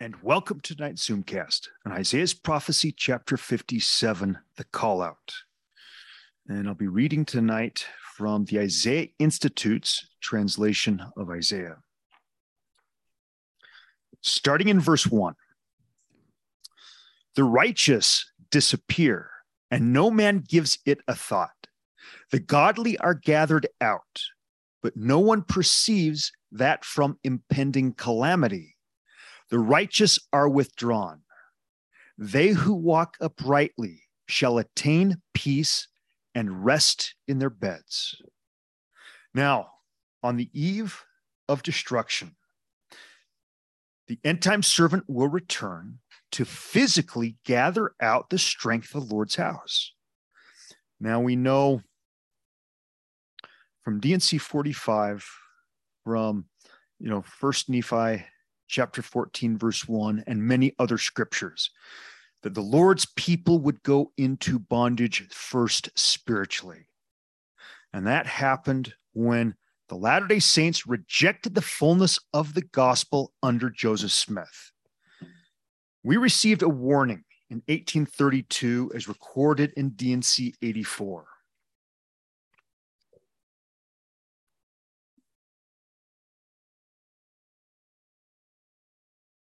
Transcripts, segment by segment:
and welcome to tonight's Zoomcast on Isaiah's Prophecy, chapter 57, The Call Out. And I'll be reading tonight from the Isaiah Institute's translation of Isaiah. Starting in verse 1 The righteous disappear, and no man gives it a thought. The godly are gathered out, but no one perceives that from impending calamity the righteous are withdrawn. They who walk uprightly shall attain peace and rest in their beds. Now, on the eve of destruction, the end time servant will return to physically gather out the strength of the Lord's house. Now we know from D&C 45, from you know, First Nephi chapter 14, verse 1, and many other scriptures that the Lord's people would go into bondage first spiritually. And that happened when the Latter day Saints rejected the fullness of the gospel under Joseph Smith. We received a warning in 1832 as recorded in D&C 84.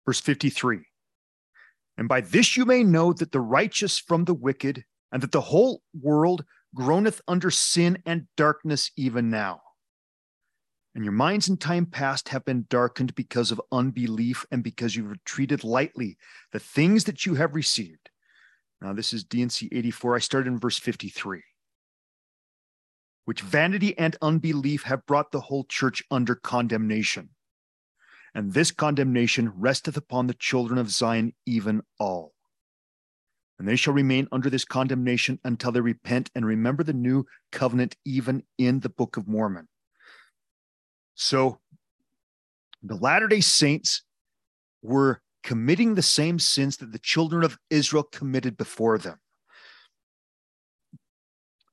Verse 53 And by this you may know that the righteous from the wicked, and that the whole world groaneth under sin and darkness even now. And your minds in time past have been darkened because of unbelief and because you've treated lightly the things that you have received. Now, this is D&C 84. I started in verse 53. Which vanity and unbelief have brought the whole church under condemnation and this condemnation resteth upon the children of Zion, even all. And they shall remain under this condemnation until they repent and remember the new covenant, even in the Book of Mormon. So the Latter day Saints were committing the same sins that the children of Israel committed before them.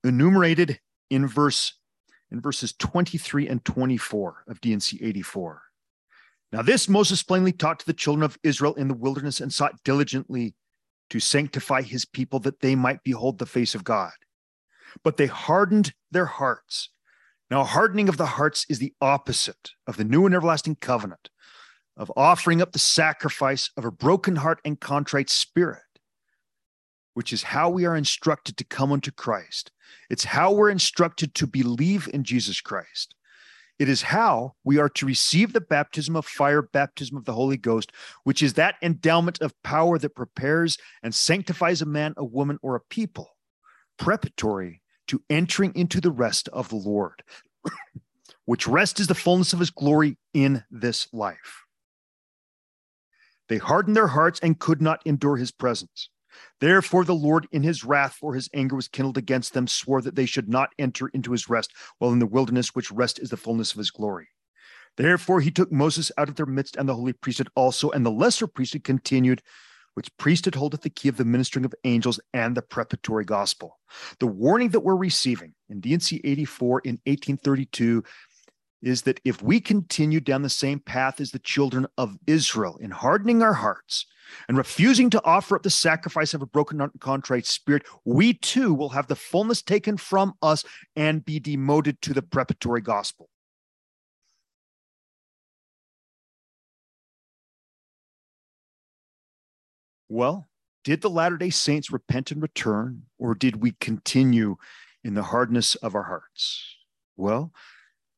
Enumerated in verse in verses 23 and 24 of D&C 84. Now, this Moses plainly taught to the children of Israel in the wilderness and sought diligently to sanctify his people that they might behold the face of God. But they hardened their hearts. Now, hardening of the hearts is the opposite of the new and everlasting covenant, of offering up the sacrifice of a broken heart and contrite spirit, which is how we are instructed to come unto Christ. It's how we're instructed to believe in Jesus Christ. It is how we are to receive the baptism of fire, baptism of the Holy Ghost, which is that endowment of power that prepares and sanctifies a man, a woman, or a people, preparatory to entering into the rest of the Lord, which rest is the fullness of his glory in this life. They hardened their hearts and could not endure his presence. Therefore, the Lord, in his wrath, for his anger was kindled against them, swore that they should not enter into his rest, while in the wilderness, which rest is the fullness of his glory. Therefore, he took Moses out of their midst, and the holy priesthood also, and the lesser priesthood continued, which priesthood holdeth the key of the ministering of angels and the preparatory gospel. The warning that we're receiving in D&C 84 in 1832 is that if we continue down the same path as the children of Israel in hardening our hearts, and refusing to offer up the sacrifice of a broken and contrite spirit, we too will have the fullness taken from us and be demoted to the preparatory gospel. Well, did the Latter day Saints repent and return, or did we continue in the hardness of our hearts? Well,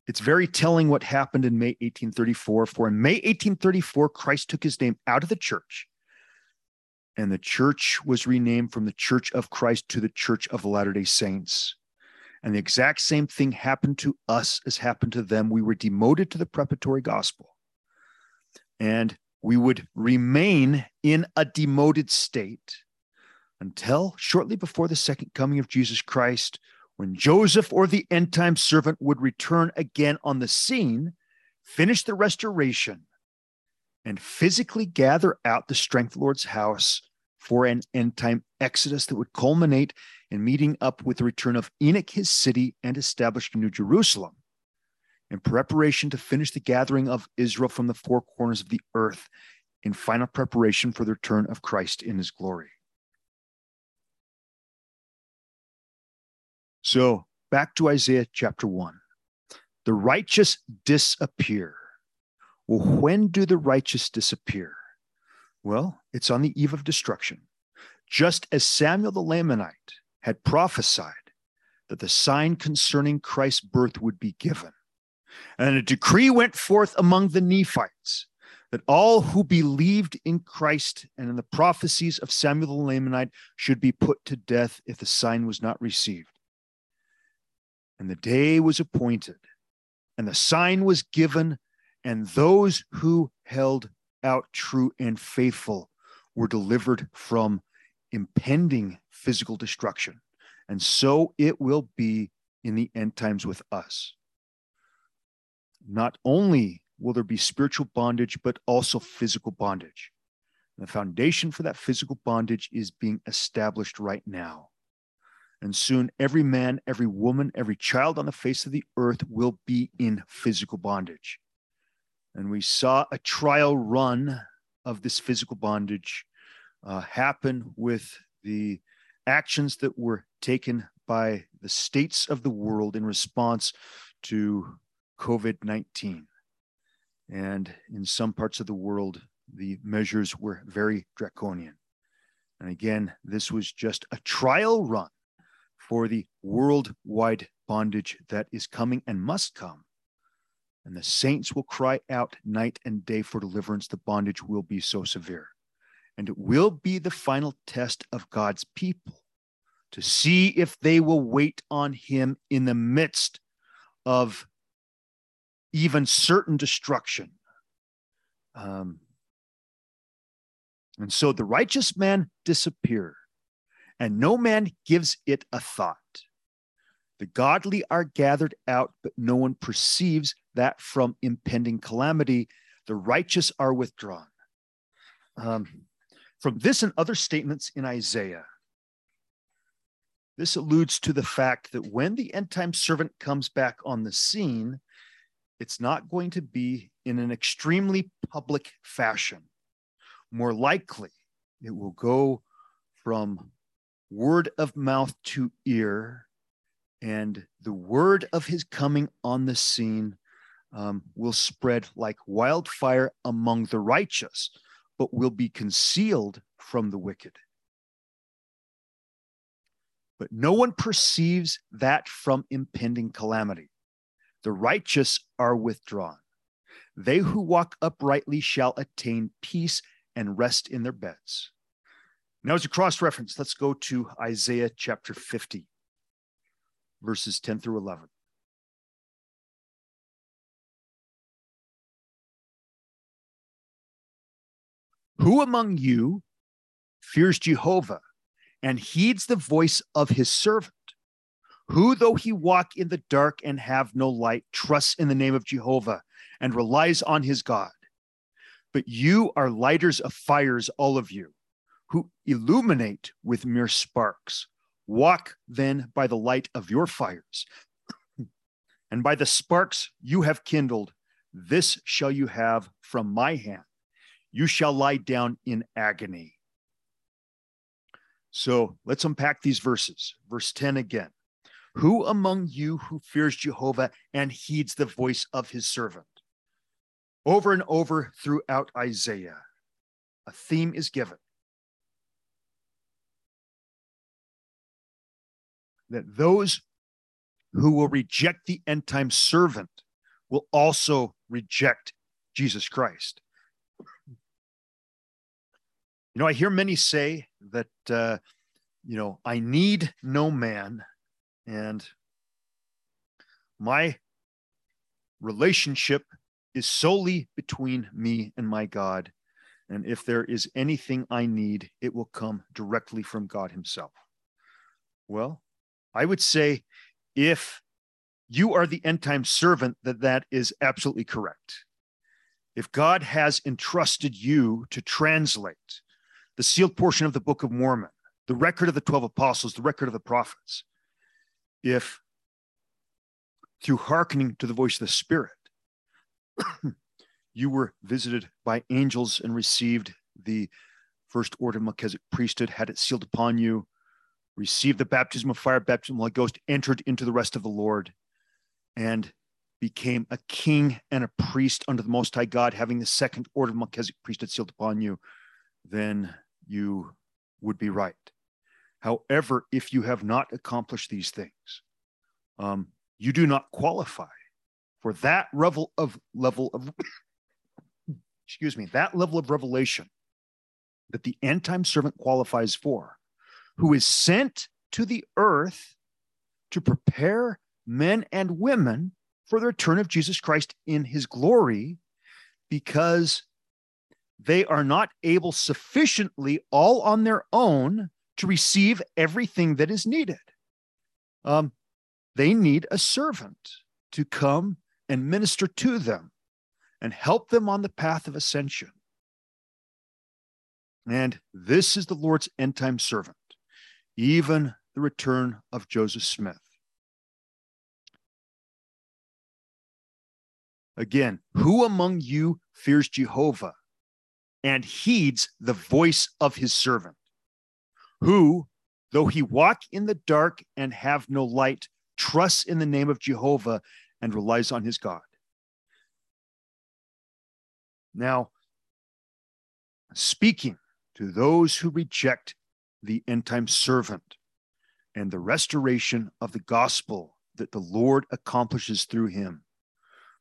it's very telling what happened in May 1834. For in May 1834, Christ took his name out of the church and the church was renamed from the Church of Christ to the Church of Latter day Saints. And the exact same thing happened to us as happened to them. We were demoted to the preparatory gospel. And we would remain in a demoted state until shortly before the second coming of Jesus Christ, when Joseph or the end time servant would return again on the scene, finish the restoration, and physically gather out the strength Lord's house for an end time exodus that would culminate in meeting up with the return of Enoch, his city, and establishing New Jerusalem in preparation to finish the gathering of Israel from the four corners of the earth in final preparation for the return of Christ in his glory. So, back to Isaiah chapter 1. The righteous disappear. Well, when do the righteous disappear? Well, it's on the eve of destruction. Just as Samuel the Lamanite had prophesied that the sign concerning Christ's birth would be given. And a decree went forth among the Nephites that all who believed in Christ and in the prophecies of Samuel the Lamanite should be put to death if the sign was not received. And the day was appointed, and the sign was given, and those who held out true and faithful were delivered from impending physical destruction. And so it will be in the end times with us. Not only will there be spiritual bondage, but also physical bondage. And the foundation for that physical bondage is being established right now. And soon every man, every woman, every child on the face of the earth will be in physical bondage. And we saw a trial run of this physical bondage uh, happen with the actions that were taken by the states of the world in response to COVID 19. And in some parts of the world, the measures were very draconian. And again, this was just a trial run for the worldwide bondage that is coming and must come. And the saints will cry out night and day for deliverance. The bondage will be so severe. And it will be the final test of God's people to see if they will wait on him in the midst of even certain destruction. Um, and so the righteous man disappear, and no man gives it a thought. The godly are gathered out, but no one perceives that from impending calamity, the righteous are withdrawn. Um, from this and other statements in Isaiah, this alludes to the fact that when the end time servant comes back on the scene, it's not going to be in an extremely public fashion. More likely, it will go from word of mouth to ear, and the word of his coming on the scene um, will spread like wildfire among the righteous, but will be concealed from the wicked. But no one perceives that from impending calamity. The righteous are withdrawn. They who walk uprightly shall attain peace and rest in their beds. Now, as a cross reference, let's go to Isaiah chapter 50, verses 10 through 11. Who among you fears Jehovah and heeds the voice of his servant? Who, though he walk in the dark and have no light, trusts in the name of Jehovah and relies on his God? But you are lighters of fires, all of you, who illuminate with mere sparks. Walk then by the light of your fires, and by the sparks you have kindled, this shall you have from my hand you shall lie down in agony. So let's unpack these verses. Verse 10 again. Who among you who fears Jehovah and heeds the voice of his servant? Over and over throughout Isaiah, a theme is given that those who will reject the end time servant will also reject Jesus Christ. You know, I hear many say that, uh, you know, I need no man and my relationship is solely between me and my God. And if there is anything I need, it will come directly from God Himself. Well, I would say if you are the end time servant, that that is absolutely correct. If God has entrusted you to translate the sealed portion of the Book of Mormon, the record of the 12 apostles, the record of the prophets, if through hearkening to the voice of the Spirit, you were visited by angels and received the first order of Melchizedek priesthood, had it sealed upon you, received the baptism of fire, baptism of the Holy Ghost, entered into the rest of the Lord, and became a king and a priest under the Most High God, having the second order of Melchizedek priesthood sealed upon you, then you would be right. However, if you have not accomplished these things, um, you do not qualify for that level of level of excuse me that level of revelation that the end time servant qualifies for, who is sent to the earth to prepare men and women for the return of Jesus Christ in his glory because they are not able sufficiently all on their own to receive everything that is needed. Um, they need a servant to come and minister to them and help them on the path of ascension. And this is the Lord's end time servant, even the return of Joseph Smith. Again, who among you fears Jehovah and heeds the voice of his servant? Who, though he walk in the dark and have no light, trusts in the name of Jehovah and relies on his God? Now, speaking to those who reject the end time servant and the restoration of the gospel that the Lord accomplishes through him,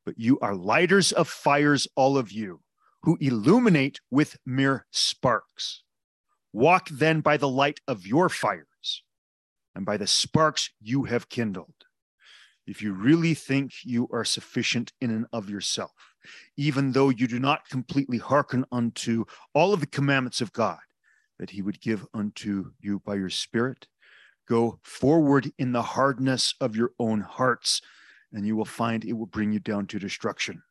but you are lighters of fires, all of you, who illuminate with mere sparks. Walk then by the light of your fires and by the sparks you have kindled. If you really think you are sufficient in and of yourself, even though you do not completely hearken unto all of the commandments of God that he would give unto you by your spirit, go forward in the hardness of your own hearts and you will find it will bring you down to destruction.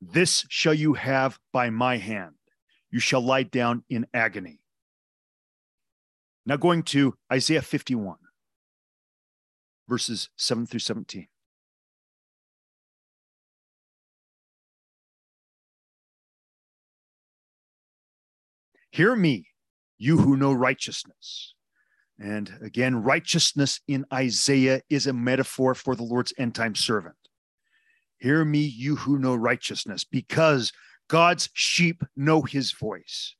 This shall you have by my hand. You shall lie down in agony. Now, going to Isaiah 51, verses 7 through 17. Hear me, you who know righteousness and again, righteousness in Isaiah is a metaphor for the Lord's end time servant. Hear me, you who know righteousness, because God's sheep know his voice.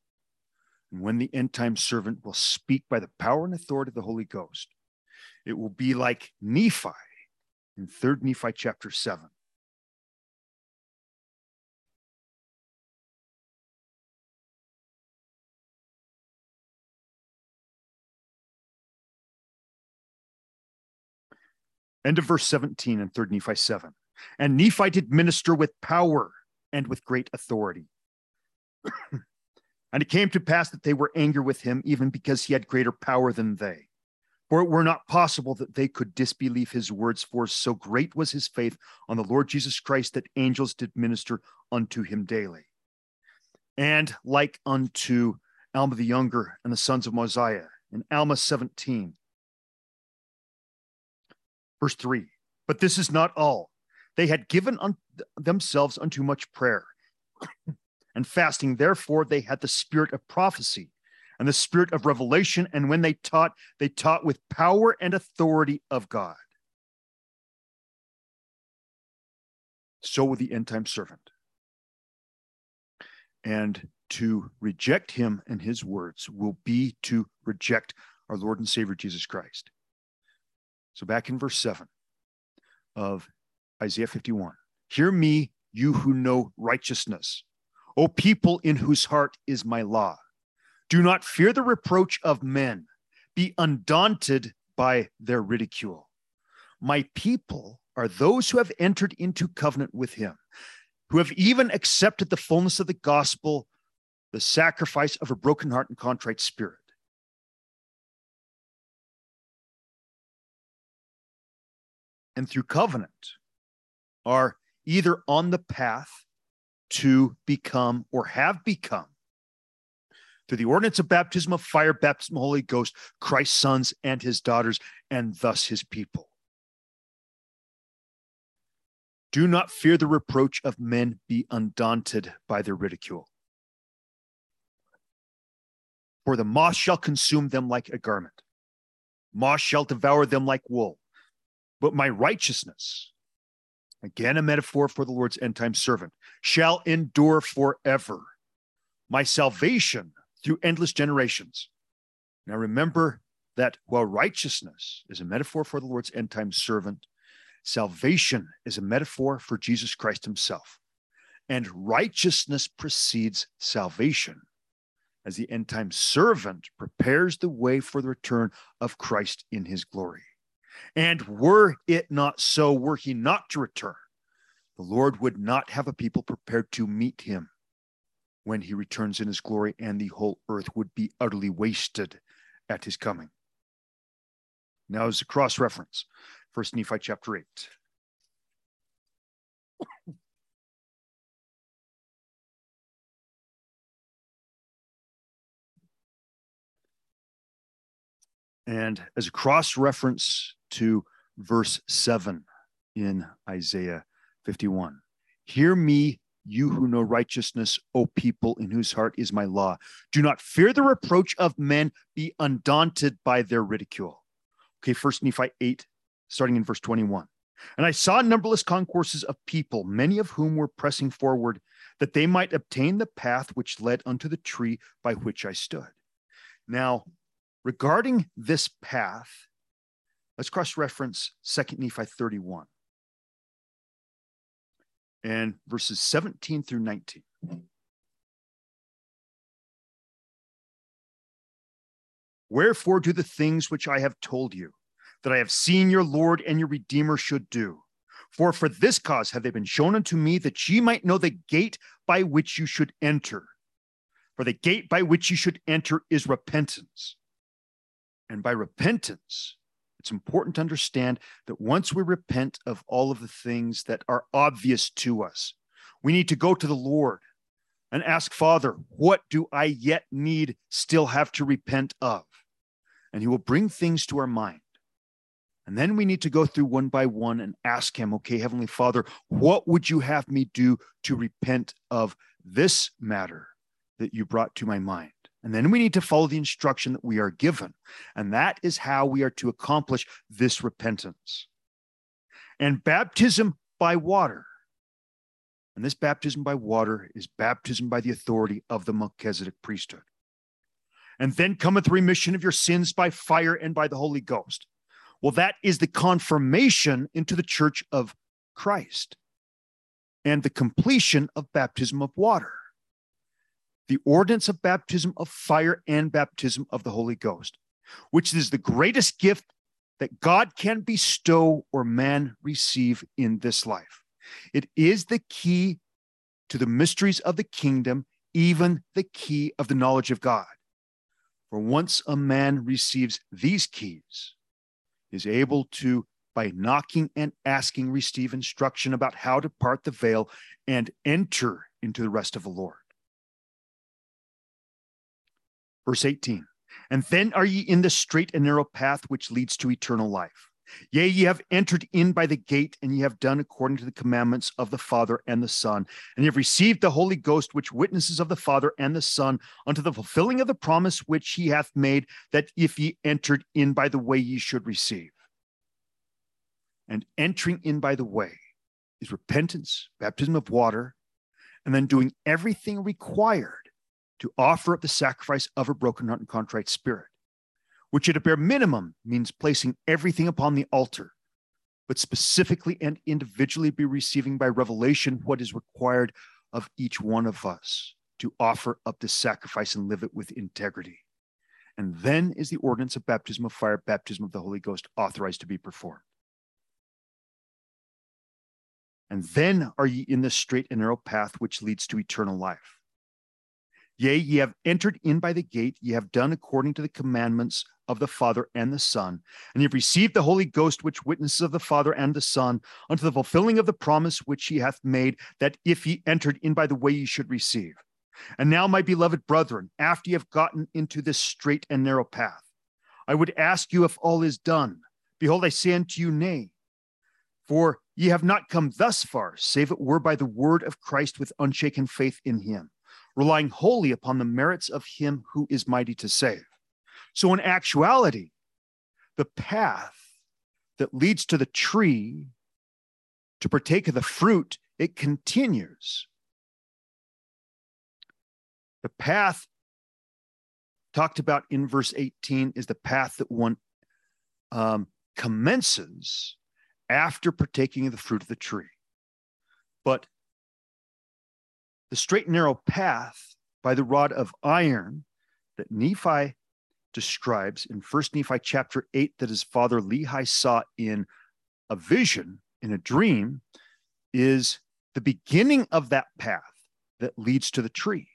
And when the end time servant will speak by the power and authority of the Holy Ghost, it will be like Nephi in 3rd Nephi chapter 7. End of verse 17 in 3rd Nephi 7. And Nephi did minister with power and with great authority. and it came to pass that they were angry with him, even because he had greater power than they. For it were not possible that they could disbelieve his words, for so great was his faith on the Lord Jesus Christ that angels did minister unto him daily. And like unto Alma the younger and the sons of Mosiah in Alma 17, Verse 3 But this is not all. They had given un- themselves unto much prayer and fasting. Therefore, they had the spirit of prophecy and the spirit of revelation. And when they taught, they taught with power and authority of God. So with the end time servant. And to reject him and his words will be to reject our Lord and Savior Jesus Christ. So back in verse 7 of Isaiah 51 Hear me, you who know righteousness, O people in whose heart is my law. Do not fear the reproach of men, be undaunted by their ridicule. My people are those who have entered into covenant with him, who have even accepted the fullness of the gospel, the sacrifice of a broken heart and contrite spirit. And through covenant are either on the path to become or have become through the ordinance of baptism of fire, baptism of Holy Ghost, Christ's sons and his daughters, and thus his people. Do not fear the reproach of men, be undaunted by their ridicule. For the moth shall consume them like a garment, moth shall devour them like wool. But my righteousness, again a metaphor for the Lord's end time servant, shall endure forever. My salvation through endless generations. Now remember that while righteousness is a metaphor for the Lord's end time servant, salvation is a metaphor for Jesus Christ himself. And righteousness precedes salvation as the end time servant prepares the way for the return of Christ in his glory. And were it not so, were he not to return, the Lord would not have a people prepared to meet him when he returns in his glory, and the whole earth would be utterly wasted at his coming. Now, as a cross reference, First Nephi chapter 8. and as a cross reference to verse 7 in Isaiah 51 Hear me, you who know righteousness, O people in whose heart is my law. Do not fear the reproach of men, be undaunted by their ridicule. Okay, First Nephi 8, starting in verse 21. And I saw numberless concourses of people, many of whom were pressing forward, that they might obtain the path which led unto the tree by which I stood. Now, regarding this path, let's cross reference 2 Nephi 31 and verses 17 through 19. Wherefore do the things which I have told you, that I have seen your Lord and your Redeemer should do. For for this cause have they been shown unto me, that ye might know the gate by which you should enter. For the gate by which you should enter is repentance. And by repentance, it's important to understand that once we repent of all of the things that are obvious to us, we need to go to the Lord and ask, Father, what do I yet need, still have to repent of? And He will bring things to our mind. And then we need to go through one by one and ask Him, okay, Heavenly Father, what would you have me do to repent of this matter that you brought to my mind? And then we need to follow the instruction that we are given. And that is how we are to accomplish this repentance. And baptism by water. And this baptism by water is baptism by the authority of the Melchizedek priesthood. And then cometh remission of your sins by fire and by the Holy Ghost. Well, that is the confirmation into the church of Christ and the completion of baptism of water the ordinance of baptism of fire and baptism of the Holy Ghost, which is the greatest gift that God can bestow or man receive in this life. It is the key to the mysteries of the kingdom, even the key of the knowledge of God. For once a man receives these keys, is able to, by knocking and asking, receive instruction about how to part the veil and enter into the rest of the Lord. Verse 18 And then are ye in the straight and narrow path which leads to eternal life. Yea, ye have entered in by the gate, and ye have done according to the commandments of the Father and the Son, and ye have received the Holy Ghost, which witnesses of the Father and the Son, unto the fulfilling of the promise which he hath made, that if ye entered in by the way, ye should receive. And entering in by the way is repentance, baptism of water, and then doing everything required to offer up the sacrifice of a broken heart and contrite spirit, which at a bare minimum means placing everything upon the altar, but specifically and individually be receiving by revelation what is required of each one of us to offer up this sacrifice and live it with integrity. And then is the ordinance of baptism of fire, baptism of the Holy Ghost authorized to be performed. And then are ye in the straight and narrow path which leads to eternal life Yea, ye have entered in by the gate, ye have done according to the commandments of the Father and the Son, and ye have received the Holy Ghost, which witnesses of the Father and the Son, unto the fulfilling of the promise which he hath made, that if ye entered in by the way, ye should receive. And now, my beloved brethren, after ye have gotten into this straight and narrow path, I would ask you if all is done. Behold, I say unto you, nay. For Ye have not come thus far, save it were by the word of Christ with unshaken faith in him, relying wholly upon the merits of him who is mighty to save. So, in actuality, the path that leads to the tree to partake of the fruit, it continues. The path talked about in verse 18 is the path that one um, commences after partaking of the fruit of the tree. But the straight and narrow path by the rod of iron that Nephi describes in First Nephi chapter 8 that his father Lehi saw in a vision, in a dream, is the beginning of that path that leads to the tree,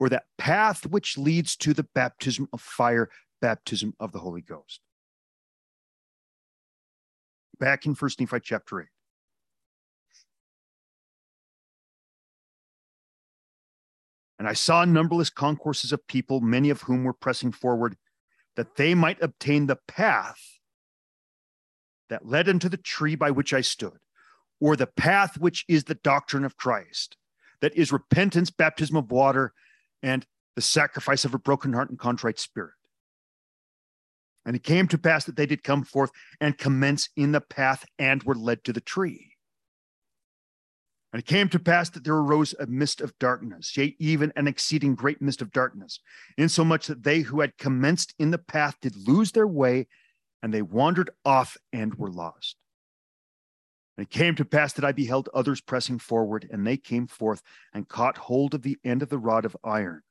or that path which leads to the baptism of fire, baptism of the Holy Ghost back in First Nephi chapter 8. And I saw numberless concourses of people, many of whom were pressing forward, that they might obtain the path that led unto the tree by which I stood, or the path which is the doctrine of Christ, that is repentance, baptism of water, and the sacrifice of a broken heart and contrite spirit. And it came to pass that they did come forth and commence in the path and were led to the tree. And it came to pass that there arose a mist of darkness, yea, even an exceeding great mist of darkness, insomuch that they who had commenced in the path did lose their way, and they wandered off and were lost. And it came to pass that I beheld others pressing forward, and they came forth and caught hold of the end of the rod of iron.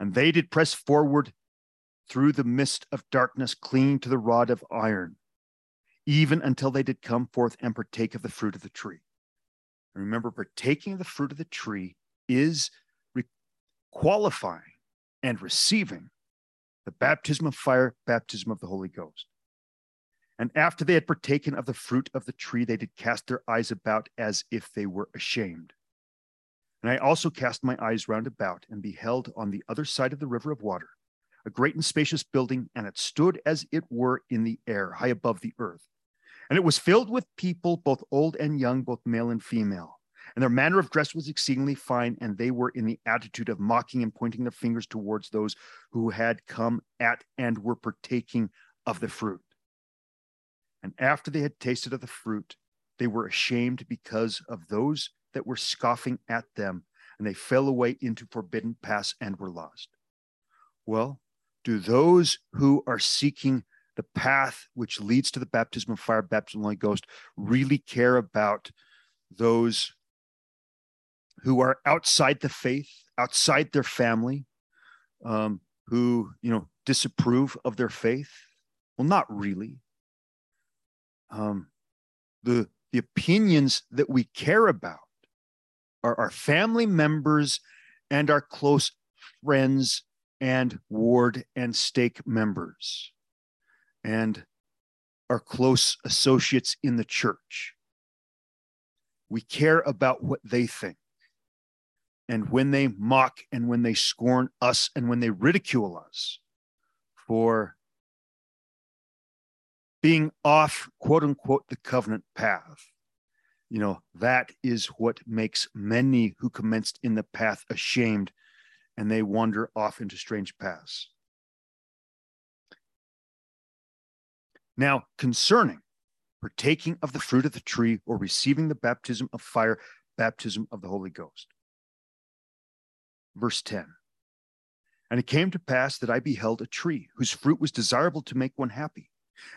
And they did press forward through the mist of darkness, clinging to the rod of iron, even until they did come forth and partake of the fruit of the tree. Remember, partaking of the fruit of the tree is re- qualifying and receiving the baptism of fire, baptism of the Holy Ghost. And after they had partaken of the fruit of the tree, they did cast their eyes about as if they were ashamed. And I also cast my eyes round about and beheld on the other side of the river of water a great and spacious building, and it stood as it were in the air, high above the earth. And it was filled with people, both old and young, both male and female. And their manner of dress was exceedingly fine, and they were in the attitude of mocking and pointing their fingers towards those who had come at and were partaking of the fruit. And after they had tasted of the fruit, they were ashamed because of those that were scoffing at them, and they fell away into forbidden paths and were lost. Well, do those who are seeking the path which leads to the baptism of fire, baptism of the Holy Ghost, really care about those who are outside the faith, outside their family, um, who you know disapprove of their faith? Well, not really. Um, the the opinions that we care about are our family members and our close friends and ward and stake members and our close associates in the church. We care about what they think. And when they mock and when they scorn us and when they ridicule us for being off, quote unquote, the covenant path, you know, that is what makes many who commenced in the path ashamed and they wander off into strange paths. Now, concerning partaking of the fruit of the tree or receiving the baptism of fire, baptism of the Holy Ghost. Verse 10 And it came to pass that I beheld a tree whose fruit was desirable to make one happy.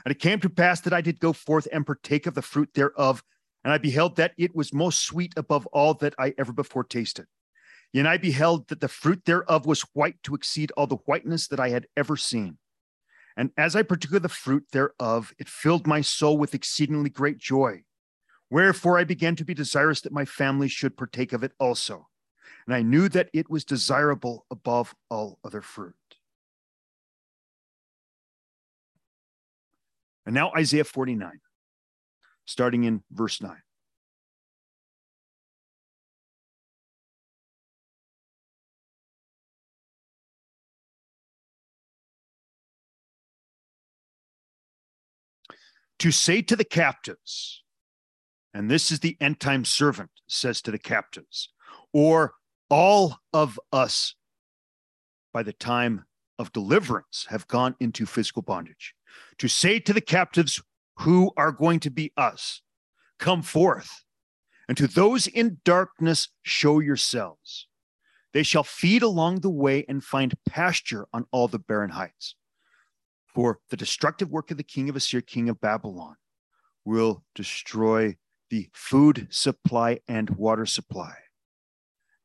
And it came to pass that I did go forth and partake of the fruit thereof, and I beheld that it was most sweet above all that I ever before tasted. And I beheld that the fruit thereof was white to exceed all the whiteness that I had ever seen. And as I partook of the fruit thereof, it filled my soul with exceedingly great joy. Wherefore I began to be desirous that my family should partake of it also. And I knew that it was desirable above all other fruit. And now Isaiah 49, starting in verse 9. To say to the captives, and this is the end time servant says to the captives, or all of us by the time of deliverance have gone into physical bondage, to say to the captives who are going to be us, come forth, and to those in darkness, show yourselves. They shall feed along the way and find pasture on all the barren heights. For the destructive work of the king of Assyria, king of Babylon, will destroy the food supply and water supply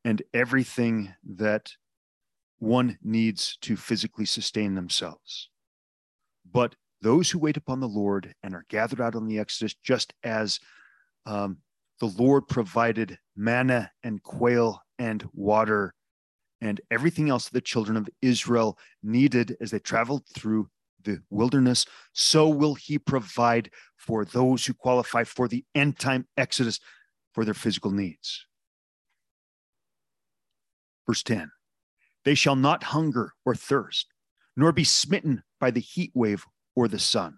and everything that one needs to physically sustain themselves. But those who wait upon the Lord and are gathered out on the Exodus, just as um, the Lord provided manna and quail and water and everything else that the children of Israel needed as they traveled through the wilderness, so will he provide for those who qualify for the end time exodus for their physical needs. Verse 10 They shall not hunger or thirst, nor be smitten by the heat wave or the sun.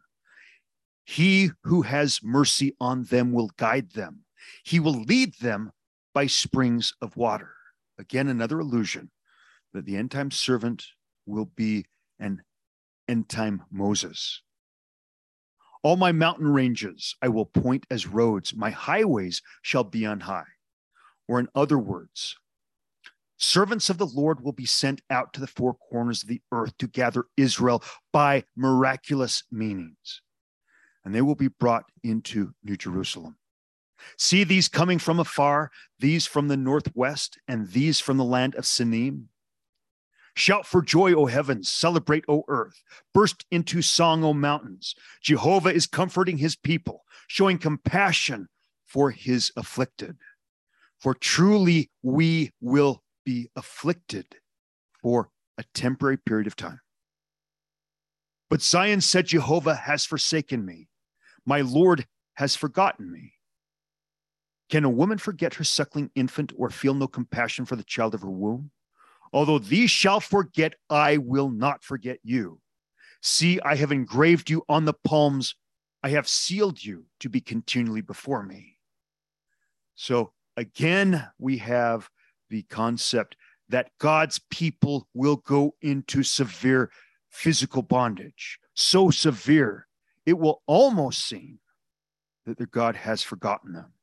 He who has mercy on them will guide them, he will lead them by springs of water. Again, another illusion that the end time servant will be an end time Moses. All my mountain ranges I will point as roads, my highways shall be on high. Or, in other words, servants of the Lord will be sent out to the four corners of the earth to gather Israel by miraculous meanings, and they will be brought into New Jerusalem. See these coming from afar, these from the northwest, and these from the land of Sinim. Shout for joy, O heavens. Celebrate, O earth. Burst into song, O mountains. Jehovah is comforting his people, showing compassion for his afflicted. For truly we will be afflicted for a temporary period of time. But Zion said, Jehovah has forsaken me. My Lord has forgotten me. Can a woman forget her suckling infant or feel no compassion for the child of her womb? Although these shall forget, I will not forget you. See, I have engraved you on the palms. I have sealed you to be continually before me. So again, we have the concept that God's people will go into severe physical bondage, so severe it will almost seem that their God has forgotten them.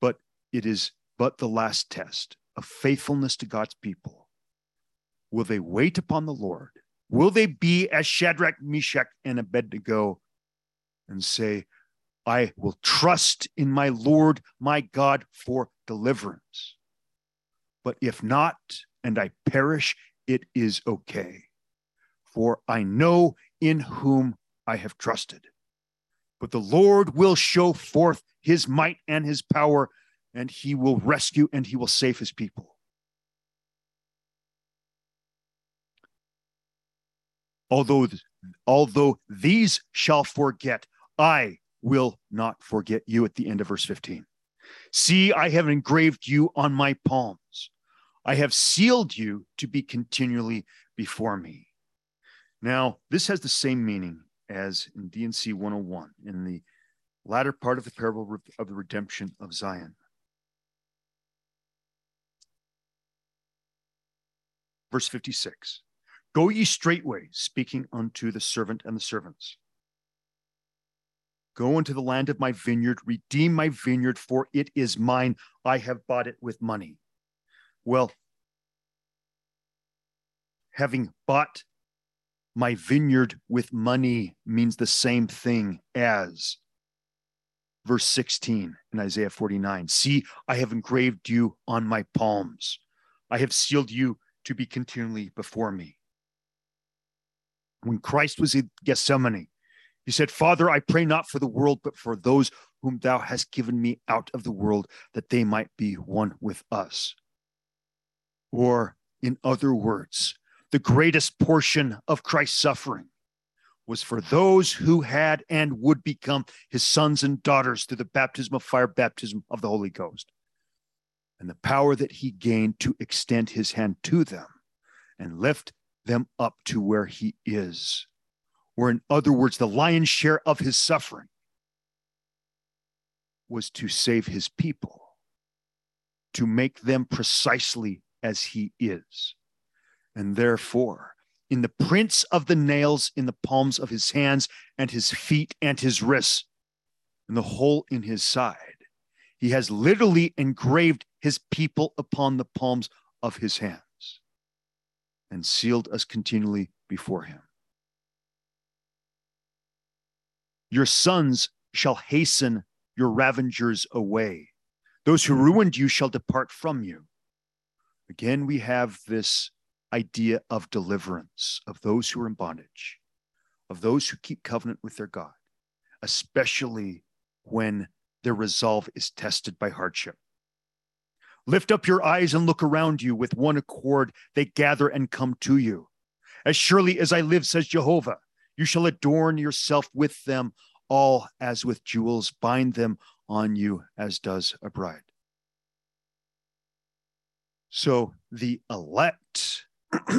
But it is but the last test of faithfulness to God's people? Will they wait upon the Lord? Will they be as Shadrach, Meshach, and Abednego and say, I will trust in my Lord, my God, for deliverance? But if not, and I perish, it is okay. For I know in whom I have trusted. But the Lord will show forth his might and his power and he will rescue and he will save his people. Although, although these shall forget, I will not forget you at the end of verse 15. See, I have engraved you on my palms. I have sealed you to be continually before me. Now, this has the same meaning as in D&C 101 in the latter part of the parable of the redemption of Zion. Verse 56 Go ye straightway, speaking unto the servant and the servants. Go into the land of my vineyard, redeem my vineyard, for it is mine. I have bought it with money. Well, having bought my vineyard with money means the same thing as verse 16 in Isaiah 49. See, I have engraved you on my palms, I have sealed you to be continually before me. When Christ was in Gethsemane, he said, Father, I pray not for the world, but for those whom thou hast given me out of the world, that they might be one with us. Or, in other words, the greatest portion of Christ's suffering was for those who had and would become his sons and daughters through the baptism of fire, baptism of the Holy Ghost and the power that he gained to extend his hand to them and lift them up to where he is. Or, in other words, the lion's share of his suffering was to save his people, to make them precisely as he is. And therefore, in the prints of the nails in the palms of his hands and his feet and his wrists, and the hole in his side, he has literally engraved his people upon the palms of his hands and sealed us continually before him. Your sons shall hasten your ravengers away. Those who ruined you shall depart from you. Again, we have this idea of deliverance of those who are in bondage, of those who keep covenant with their God, especially when their resolve is tested by hardship. Lift up your eyes and look around you with one accord. They gather and come to you. As surely as I live, says Jehovah, you shall adorn yourself with them all as with jewels, bind them on you as does a bride. So the elect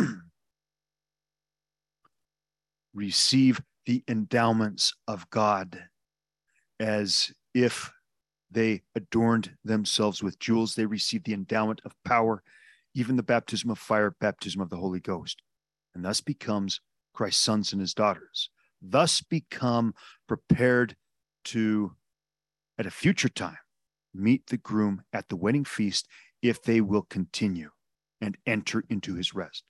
receive the endowments of God as if they adorned themselves with jewels. They received the endowment of power, even the baptism of fire, baptism of the Holy Ghost, and thus becomes Christ's sons and his daughters. Thus become prepared to, at a future time, meet the groom at the wedding feast if they will continue and enter into his rest.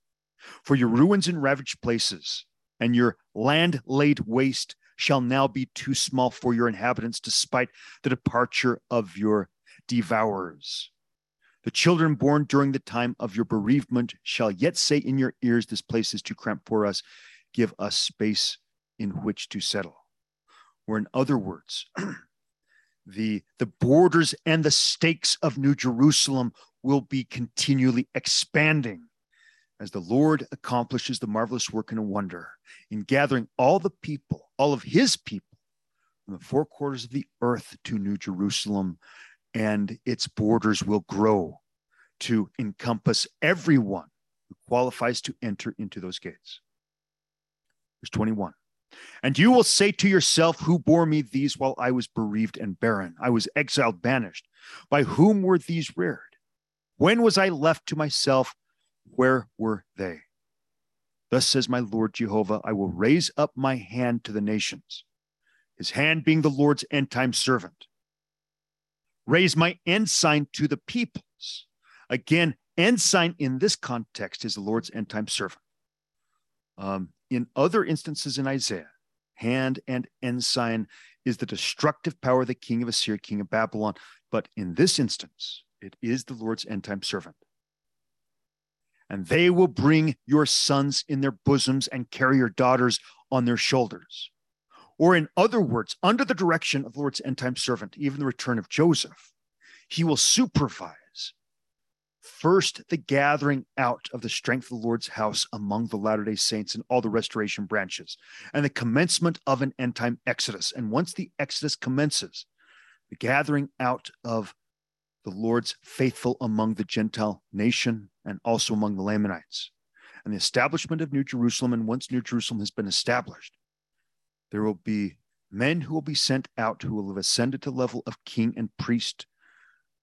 For your ruins and ravaged places and your land laid waste shall now be too small for your inhabitants, despite the departure of your devourers. The children born during the time of your bereavement shall yet say in your ears, This place is too cramped for us. Give us space in which to settle. Or, in other words, the, the borders and the stakes of New Jerusalem will be continually expanding as the Lord accomplishes the marvelous work and wonder in gathering all the people, all of his people from the four quarters of the earth to New Jerusalem, and its borders will grow to encompass everyone who qualifies to enter into those gates. Verse 21. And you will say to yourself, Who bore me these while I was bereaved and barren? I was exiled, banished. By whom were these reared? When was I left to myself? Where were they? Thus says my Lord Jehovah I will raise up my hand to the nations, his hand being the Lord's end time servant. Raise my ensign to the peoples. Again, ensign in this context is the Lord's end time servant. Um, in other instances in Isaiah, hand and ensign is the destructive power of the king of Assyria, king of Babylon. But in this instance, it is the Lord's end time servant. And they will bring your sons in their bosoms and carry your daughters on their shoulders. Or, in other words, under the direction of the Lord's end time servant, even the return of Joseph, he will supervise First, the gathering out of the strength of the Lord's house among the Latter day Saints and all the restoration branches, and the commencement of an end time exodus. And once the exodus commences, the gathering out of the Lord's faithful among the Gentile nation and also among the Lamanites, and the establishment of New Jerusalem. And once New Jerusalem has been established, there will be men who will be sent out who will have ascended to the level of king and priest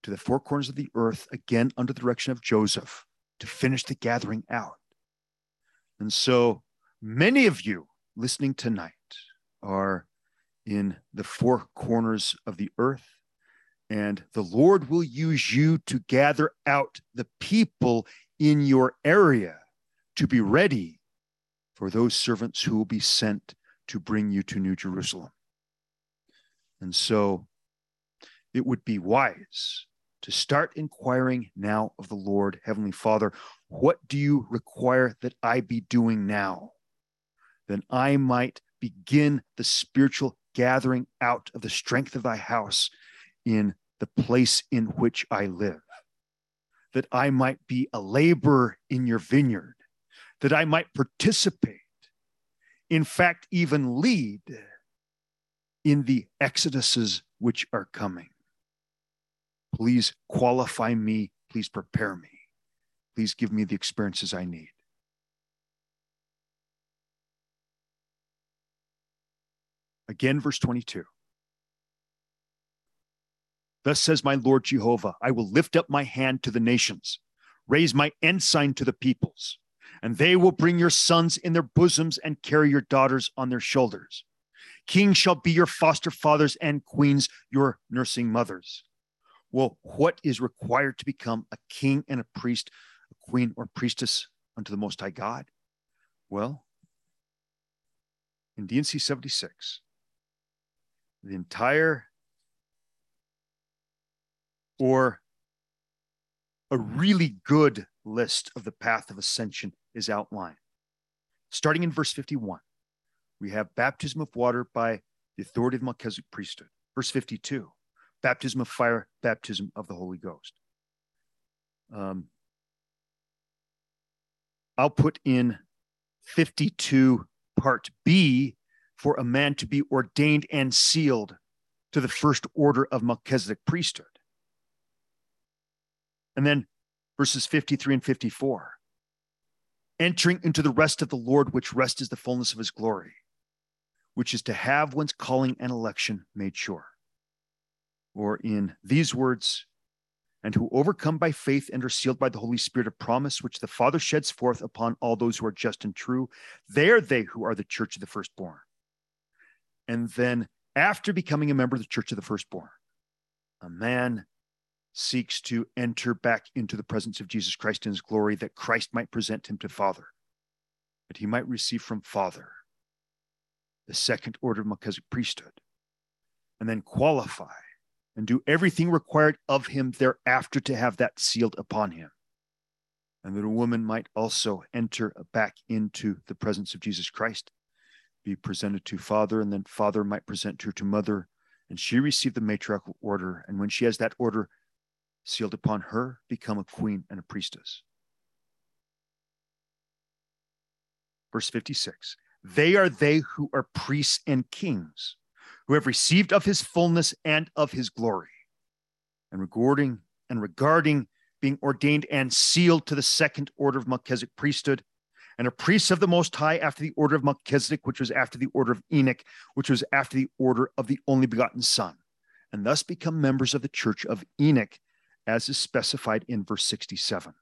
to the four corners of the earth, again under the direction of Joseph, to finish the gathering out. And so many of you listening tonight are in the four corners of the earth, and the Lord will use you to gather out the people in your area to be ready for those servants who will be sent to bring you to New Jerusalem. And so it would be wise to start inquiring now of the Lord, Heavenly Father, what do you require that I be doing now? Then I might begin the spiritual gathering out of the strength of thy house in the place in which I live, that I might be a laborer in your vineyard, that I might participate, in fact, even lead in the exoduses which are coming. Please qualify me. Please prepare me. Please give me the experiences I need. Again, verse 22. Thus says my Lord Jehovah I will lift up my hand to the nations, raise my ensign to the peoples, and they will bring your sons in their bosoms and carry your daughters on their shoulders. Kings shall be your foster fathers, and queens your nursing mothers. Well, what is required to become a king and a priest, a queen or priestess unto the Most High God? Well, in D&C 76, the entire or a really good list of the path of ascension is outlined. Starting in verse 51, we have baptism of water by the authority of Melchizedek priesthood. Verse 52, baptism of fire, baptism of the Holy Ghost. Um, I'll put in 52 part B for a man to be ordained and sealed to the first order of Melchizedek priesthood. And then verses 53 and 54 entering into the rest of the Lord, which rest is the fullness of his glory, which is to have one's calling and election made sure. Or in these words, and who overcome by faith and are sealed by the Holy Spirit of promise, which the Father sheds forth upon all those who are just and true. They are they who are the church of the firstborn. And then, after becoming a member of the church of the firstborn, a man seeks to enter back into the presence of Jesus Christ in his glory, that Christ might present him to Father, that he might receive from Father the second order of Melchizedek priesthood, and then qualify and do everything required of him thereafter to have that sealed upon him. And that a woman might also enter back into the presence of Jesus Christ, be presented to father, and then father might present her to mother, and she receive the matriarchal order. And when she has that order sealed upon her, become a queen and a priestess. Verse 56 They are they who are priests and kings who have received of his fullness and of his glory. And regarding and regarding being ordained and sealed to the second order of Melchizedek priesthood, and a priest of the Most High after the order of Melchizedek, which was after the order of Enoch, which was after the order of the only begotten Son, and thus become members of the church of Enoch, as is specified in verse 67.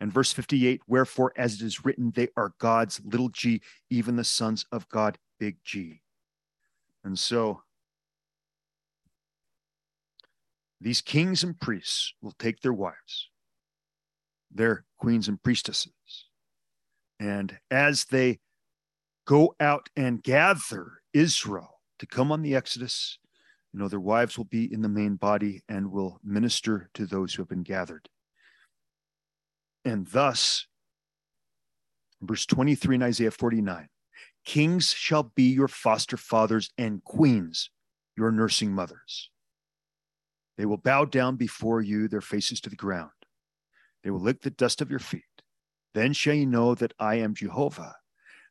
And verse 58, wherefore, as it is written, they are God's little g, even the sons of God, big G. And so these kings and priests will take their wives, their queens and priestesses, and as they go out and gather Israel to come on the Exodus, you know, their wives will be in the main body and will minister to those who have been gathered. And thus, verse 23 in Isaiah 49 Kings shall be your foster fathers, and queens your nursing mothers. They will bow down before you, their faces to the ground. They will lick the dust of your feet. Then shall you know that I am Jehovah,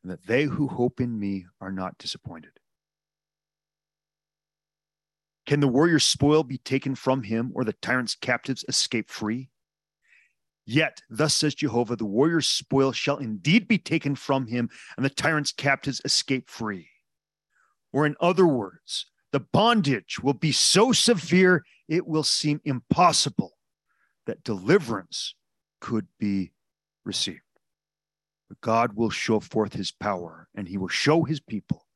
and that they who hope in me are not disappointed. Can the warrior's spoil be taken from him, or the tyrant's captives escape free? Yet, thus says Jehovah, the warrior's spoil shall indeed be taken from him, and the tyrant's captives escape free. Or, in other words, the bondage will be so severe it will seem impossible that deliverance could be received. But God will show forth his power, and he will show his people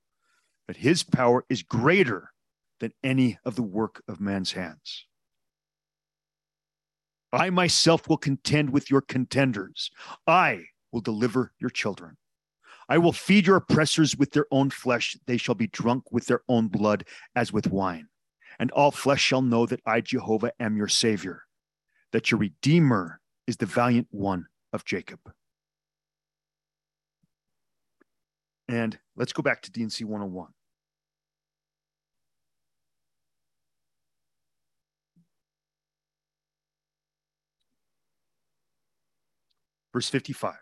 that his power is greater than any of the work of man's hands. I myself will contend with your contenders. I will deliver your children. I will feed your oppressors with their own flesh. They shall be drunk with their own blood as with wine. And all flesh shall know that I, Jehovah, am your Savior, that your Redeemer is the valiant one of Jacob. And let's go back to D&C 101. Verse 55.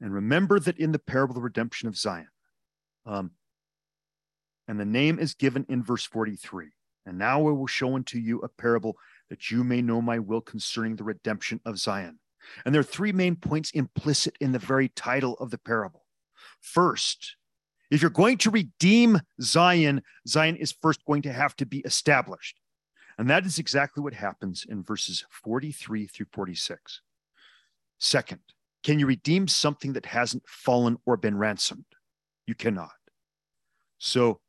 And remember that in the parable of the redemption of Zion, um, and the name is given in verse 43. And now I will show unto you a parable that you may know my will concerning the redemption of Zion. And there are three main points implicit in the very title of the parable. First, if you're going to redeem Zion, Zion is first going to have to be established. And that is exactly what happens in verses 43 through 46. Second, can you redeem something that hasn't fallen or been ransomed? You cannot. So,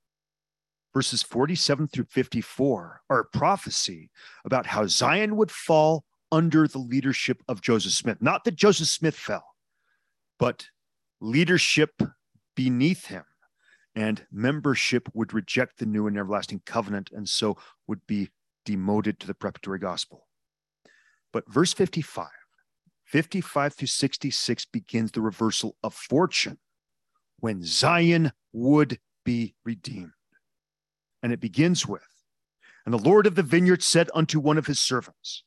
verses 47 through 54 are a prophecy about how Zion would fall under the leadership of Joseph Smith. Not that Joseph Smith fell, but leadership beneath him and membership would reject the new and everlasting covenant and so would be demoted to the preparatory gospel. But verse 55, 55 through 66 begins the reversal of fortune when Zion would be redeemed. And it begins with, and the Lord of the vineyard said unto one of his servants,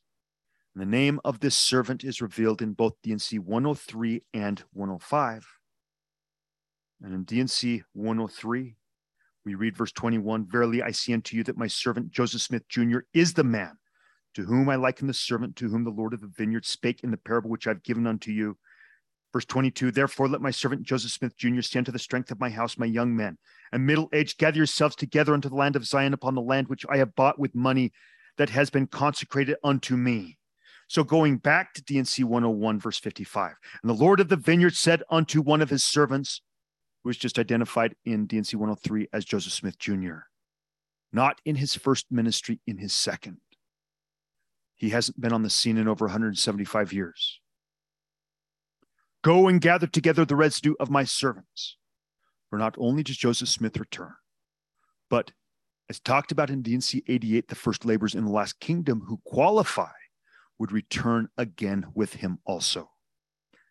and the name of this servant is revealed in both D&C 103 and 105. And in D&C 103, we read verse 21 Verily I say unto you that my servant Joseph Smith Jr. is the man to whom I liken the servant to whom the Lord of the vineyard spake in the parable which I've given unto you. Verse 22 Therefore let my servant Joseph Smith Jr. stand to the strength of my house, my young men, and middle aged, gather yourselves together unto the land of Zion upon the land which I have bought with money that has been consecrated unto me. So going back to D&C 101, verse 55, and the Lord of the vineyard said unto one of his servants, who was just identified in D&C 103 as Joseph Smith Jr., not in his first ministry, in his second. He hasn't been on the scene in over 175 years. Go and gather together the residue of my servants. For not only does Joseph Smith return, but as talked about in D&C 88, the first laborers in the last kingdom who qualify would return again with him also.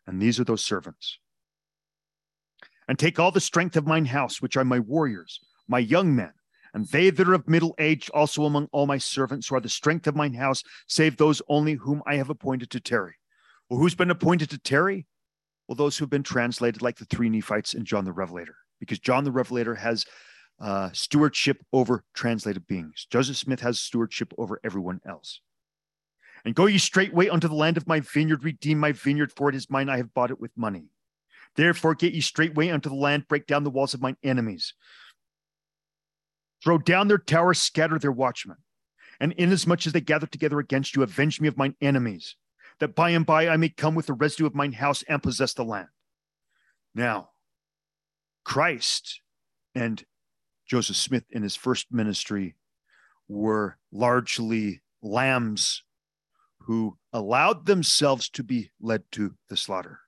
And these are those servants and take all the strength of mine house, which are my warriors, my young men, and they that are of middle age, also among all my servants, who are the strength of mine house, save those only whom I have appointed to tarry. Well, who's been appointed to tarry? Well, those who've been translated like the three Nephites and John the Revelator, because John the Revelator has uh, stewardship over translated beings. Joseph Smith has stewardship over everyone else. And go ye straightway unto the land of my vineyard, redeem my vineyard, for it is mine, I have bought it with money. Therefore, get ye straightway unto the land, break down the walls of mine enemies. Throw down their towers, scatter their watchmen. And inasmuch as they gather together against you, avenge me of mine enemies, that by and by I may come with the residue of mine house and possess the land. Now, Christ and Joseph Smith in his first ministry were largely lambs who allowed themselves to be led to the slaughter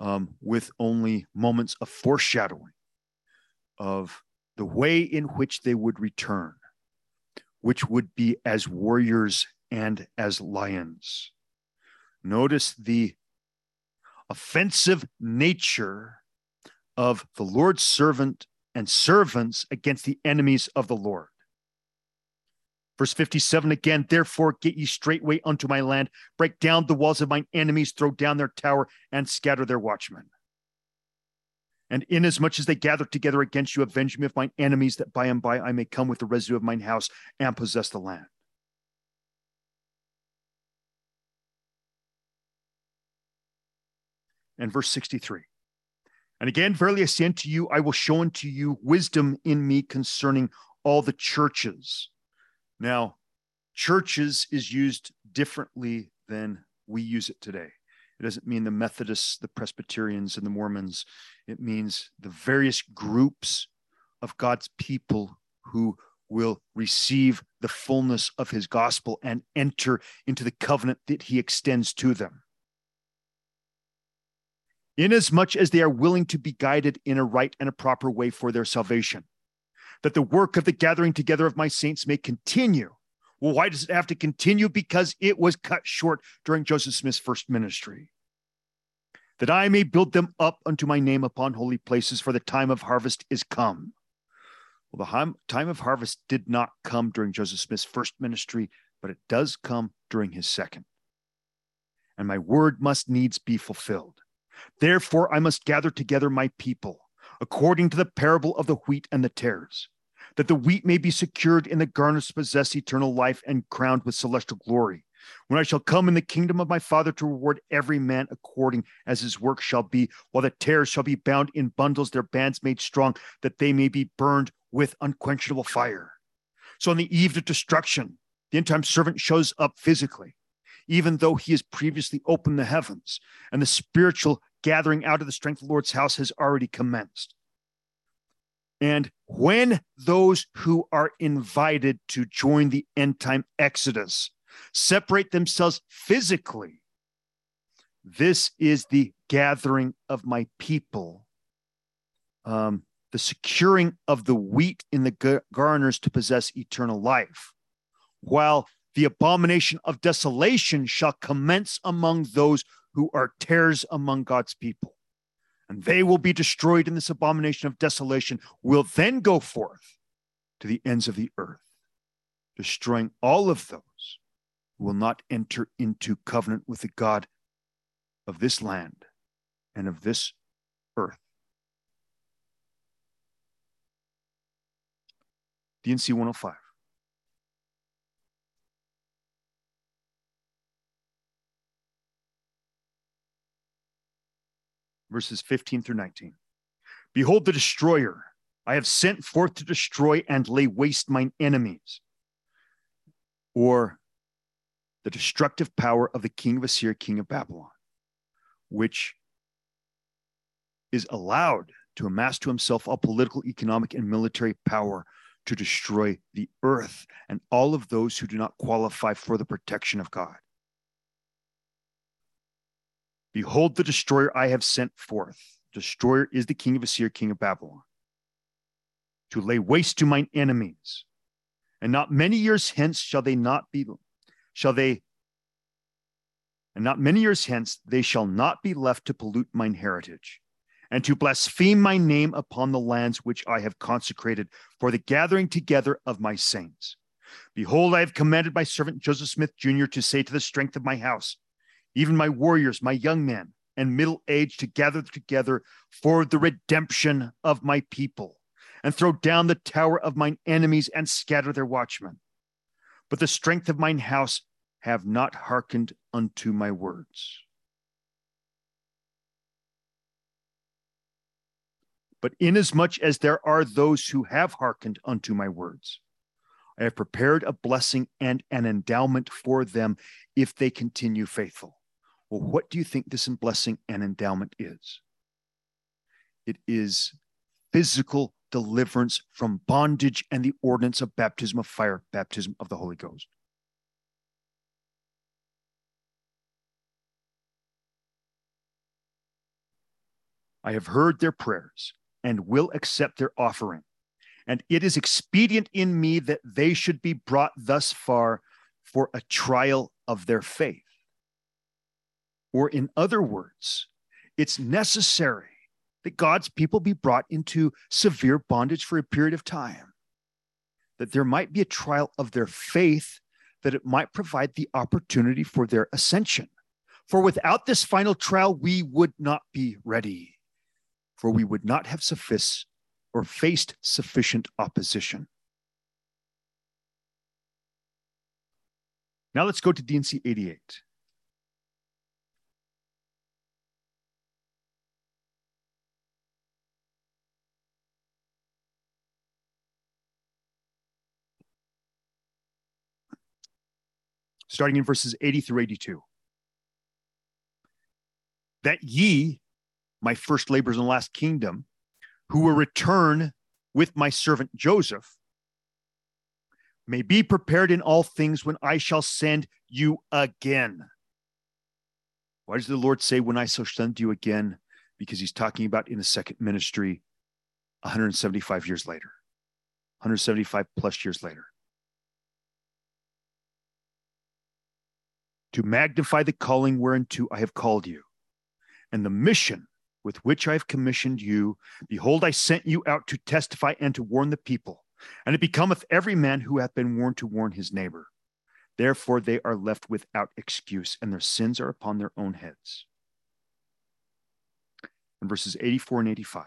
um, with only moments of foreshadowing of the way in which they would return, which would be as warriors and as lions. Notice the offensive nature of the Lord's servant and servants against the enemies of the Lord. Verse 57 again, therefore get ye straightway unto my land, break down the walls of mine enemies, throw down their tower, and scatter their watchmen. And inasmuch as they gather together against you, avenge me of mine enemies, that by and by I may come with the residue of mine house and possess the land. And verse 63. And again, verily I say unto you, I will show unto you wisdom in me concerning all the churches. Now, churches is used differently than we use it today. It doesn't mean the Methodists, the Presbyterians, and the Mormons. It means the various groups of God's people who will receive the fullness of his gospel and enter into the covenant that he extends to them. Inasmuch as they are willing to be guided in a right and a proper way for their salvation that the work of the gathering together of my saints may continue. Well, why does it have to continue? Because it was cut short during Joseph Smith's first ministry. That I may build them up unto my name upon holy places, for the time of harvest is come. Well, the time of harvest did not come during Joseph Smith's first ministry, but it does come during his second. And my word must needs be fulfilled. Therefore, I must gather together my people according to the parable of the wheat and the tares, that the wheat may be secured in the garners to possess eternal life and crowned with celestial glory. When I shall come in the kingdom of my Father to reward every man according as his work shall be, while the tares shall be bound in bundles, their bands made strong, that they may be burned with unquenchable fire. So on the eve of destruction, The end time servant shows up physically, even though he has previously opened the heavens, and the spiritual gathering out of the strength of the Lord's house has already commenced. And when those who are invited to join the end time exodus separate themselves physically, this is the gathering of my people, um, the securing of the wheat in the garners to possess eternal life, while the abomination of desolation shall commence among those who are tares among God's people. And they will be destroyed in this abomination of desolation, will then go forth to the ends of the earth, destroying all of those who will not enter into covenant with the God of this land and of this earth. D&C 105. Verses 15 through 19. Behold the destroyer. I have sent forth to destroy and lay waste mine enemies. Or the destructive power of the king of Assyria, king of Babylon, which is allowed to amass to himself all political, economic, and military power to destroy the earth and all of those who do not qualify for the protection of God. Behold the destroyer I have sent forth. Destroyer is the king of Assyria, king of Babylon, to lay waste to mine enemies. And not many years hence shall they not be, shall they, and not many years hence they shall not be left to pollute mine heritage and to blaspheme my name upon the lands which I have consecrated for the gathering together of my saints. Behold, I have commanded my servant Joseph Smith Jr. to say to the strength of my house, even my warriors, my young men, and middle age to gather together for the redemption of my people, and throw down the tower of mine enemies and scatter their watchmen. But the strength of mine house have not hearkened unto my words. But inasmuch as there are those who have hearkened unto my words, I have prepared a blessing and an endowment for them if they continue faithful. Well, what do you think this blessing and endowment is? It is physical deliverance from bondage and the ordinance of baptism of fire, baptism of the Holy Ghost. I have heard their prayers and will accept their offering. And it is expedient in me that they should be brought thus far for a trial of their faith. Or, in other words, it's necessary that God's people be brought into severe bondage for a period of time, that there might be a trial of their faith, that it might provide the opportunity for their ascension. For without this final trial, we would not be ready for we would not have sufficed or faced sufficient opposition. Now let's go to D&C 88. Starting in verses 80 through 82. That ye my first labors the last kingdom, who will return with my servant Joseph, may be prepared in all things when I shall send you again. Why does the Lord say, when I shall send you again? Because he's talking about in the second ministry 175 years later, 175 plus years later. To magnify the calling whereunto I have called you, and the mission with which I have commissioned you. Behold, I sent you out to testify and to warn the people. And it becometh every man who hath been warned to warn his neighbor. Therefore, they are left without excuse, and their sins are upon their own heads. In verses 84 and 85.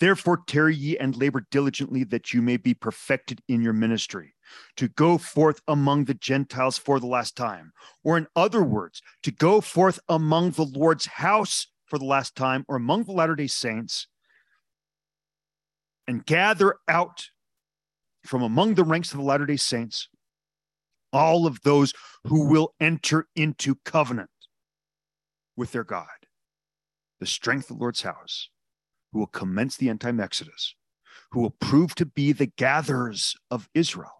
Therefore, tarry ye and labor diligently that you may be perfected in your ministry, to go forth among the Gentiles for the last time. Or, in other words, to go forth among the Lord's house for the last time or among the Latter day Saints and gather out from among the ranks of the Latter day Saints all of those who will enter into covenant with their God, the strength of the Lord's house, who will commence the end time exodus, who will prove to be the gatherers of Israel.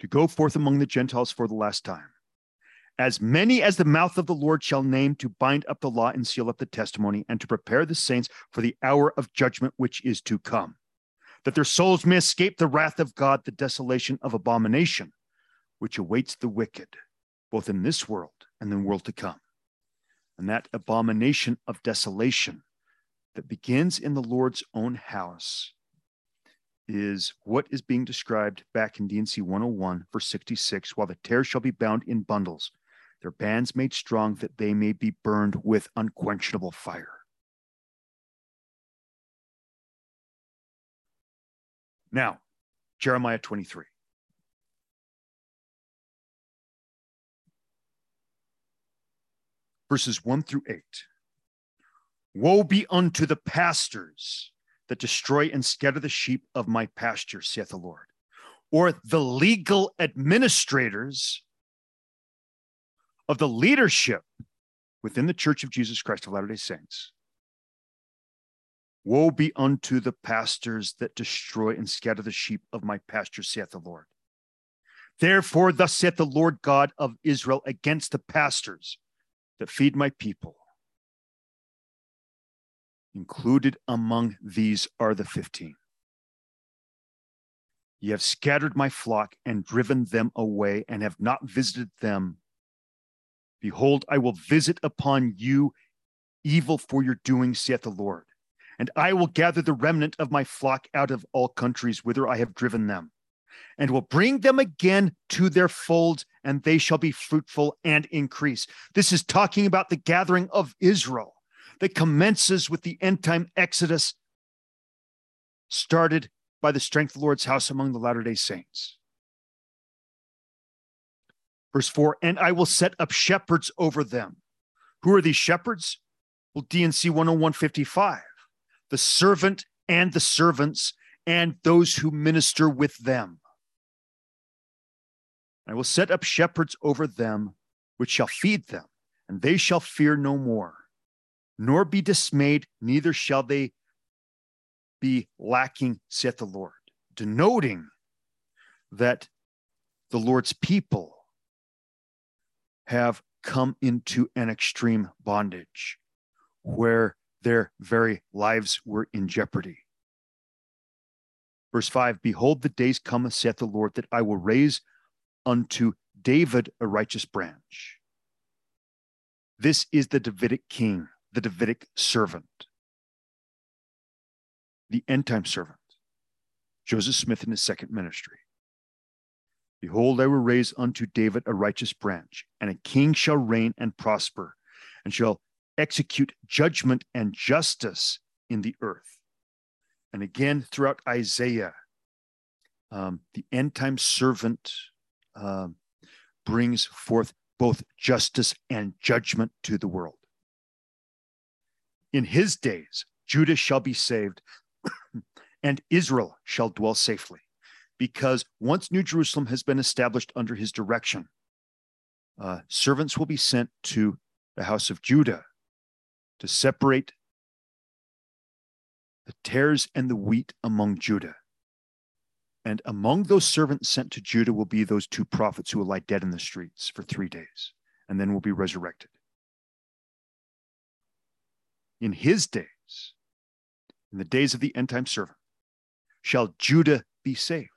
To go forth among the Gentiles for the last time. As many as the mouth of the Lord shall name to bind up the law and seal up the testimony, and to prepare the saints for the hour of judgment which is to come, that their souls may escape the wrath of God, the desolation of abomination, which awaits the wicked, both in this world and the world to come. And that abomination of desolation that begins in the Lord's own house is what is being described back in D&C 101, verse 66 while the tares shall be bound in bundles, their bands made strong that they may be burned with unquenchable fire. Now, Jeremiah 23. Verses 1 through 8. Woe be unto the pastors that destroy and scatter the sheep of my pasture, saith the Lord, or the legal administrators of the leadership within the Church of Jesus Christ of Latter day Saints. Woe be unto the pastors that destroy and scatter the sheep of my pasture, saith the Lord. Therefore, thus saith the Lord God of Israel against the pastors that feed my people Included among these are the 15. Ye have scattered my flock and driven them away, and have not visited them. Behold, I will visit upon you evil for your doing, saith the Lord. And I will gather the remnant of my flock out of all countries whither I have driven them, and will bring them again to their folds, and they shall be fruitful and increase. This is talking about the gathering of Israel that commences with the end time exodus started by the strength of the Lord's house among the Latter day Saints. Verse 4 And I will set up shepherds over them. Who are these shepherds? Well, D&C 10155, the servant and the servants and those who minister with them. I will set up shepherds over them, which shall feed them, and they shall fear no more nor be dismayed, neither shall they be lacking, saith the Lord, denoting that the Lord's people have come into an extreme bondage where their very lives were in jeopardy. Verse 5 Behold, the days cometh, saith the Lord, that I will raise unto David a righteous branch. This is the Davidic king the Davidic servant, the end time servant, Joseph Smith in his second ministry. Behold, I will raise unto David a righteous branch, and a king shall reign and prosper, and shall execute judgment and justice in the earth. And again, throughout Isaiah, um, the end time servant um, brings forth both justice and judgment to the world. In his days, Judah shall be saved, and Israel shall dwell safely. Because once New Jerusalem has been established under his direction, uh, servants will be sent to the house of Judah to separate the tares and the wheat among Judah. And among those servants sent to Judah will be those two prophets who will lie dead in the streets for three days and then will be resurrected in his days, in the days of the end time servant, shall Judah be saved,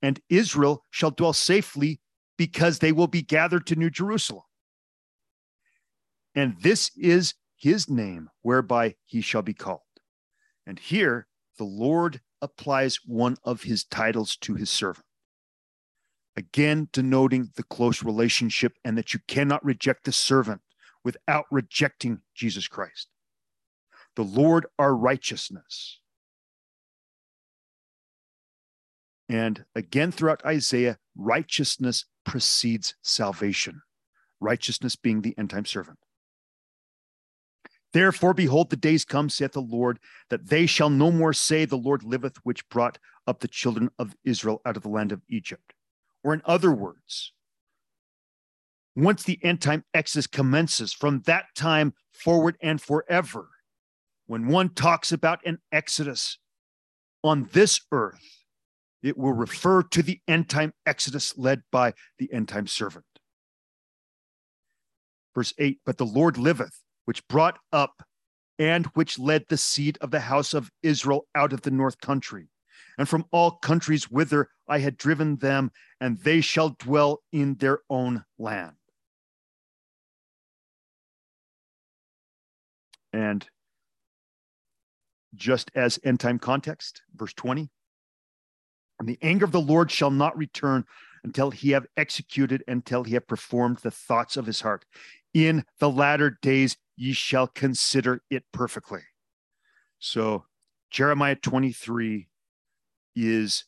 and Israel shall dwell safely because they will be gathered to New Jerusalem. And this is his name whereby he shall be called. And here the Lord applies one of his titles to his servant. Again, denoting the close relationship and that you cannot reject the servant without rejecting Jesus Christ the Lord our righteousness. And again, throughout Isaiah, righteousness precedes salvation, righteousness being the end time servant. Therefore, behold, the days come, saith the Lord, that they shall no more say, The Lord liveth, which brought up the children of Israel out of the land of Egypt. Or, in other words, once the end time exodus commences, from that time forward and forever, when one talks about an exodus on this earth, it will refer to the end time exodus led by the end time servant. Verse 8 But the Lord liveth, which brought up and which led the seed of the house of Israel out of the north country, and from all countries whither I had driven them, and they shall dwell in their own land. And just as end time context, verse 20, and the anger of the Lord shall not return until he have executed, until he have performed the thoughts of his heart. In the latter days ye shall consider it perfectly. So Jeremiah 23 is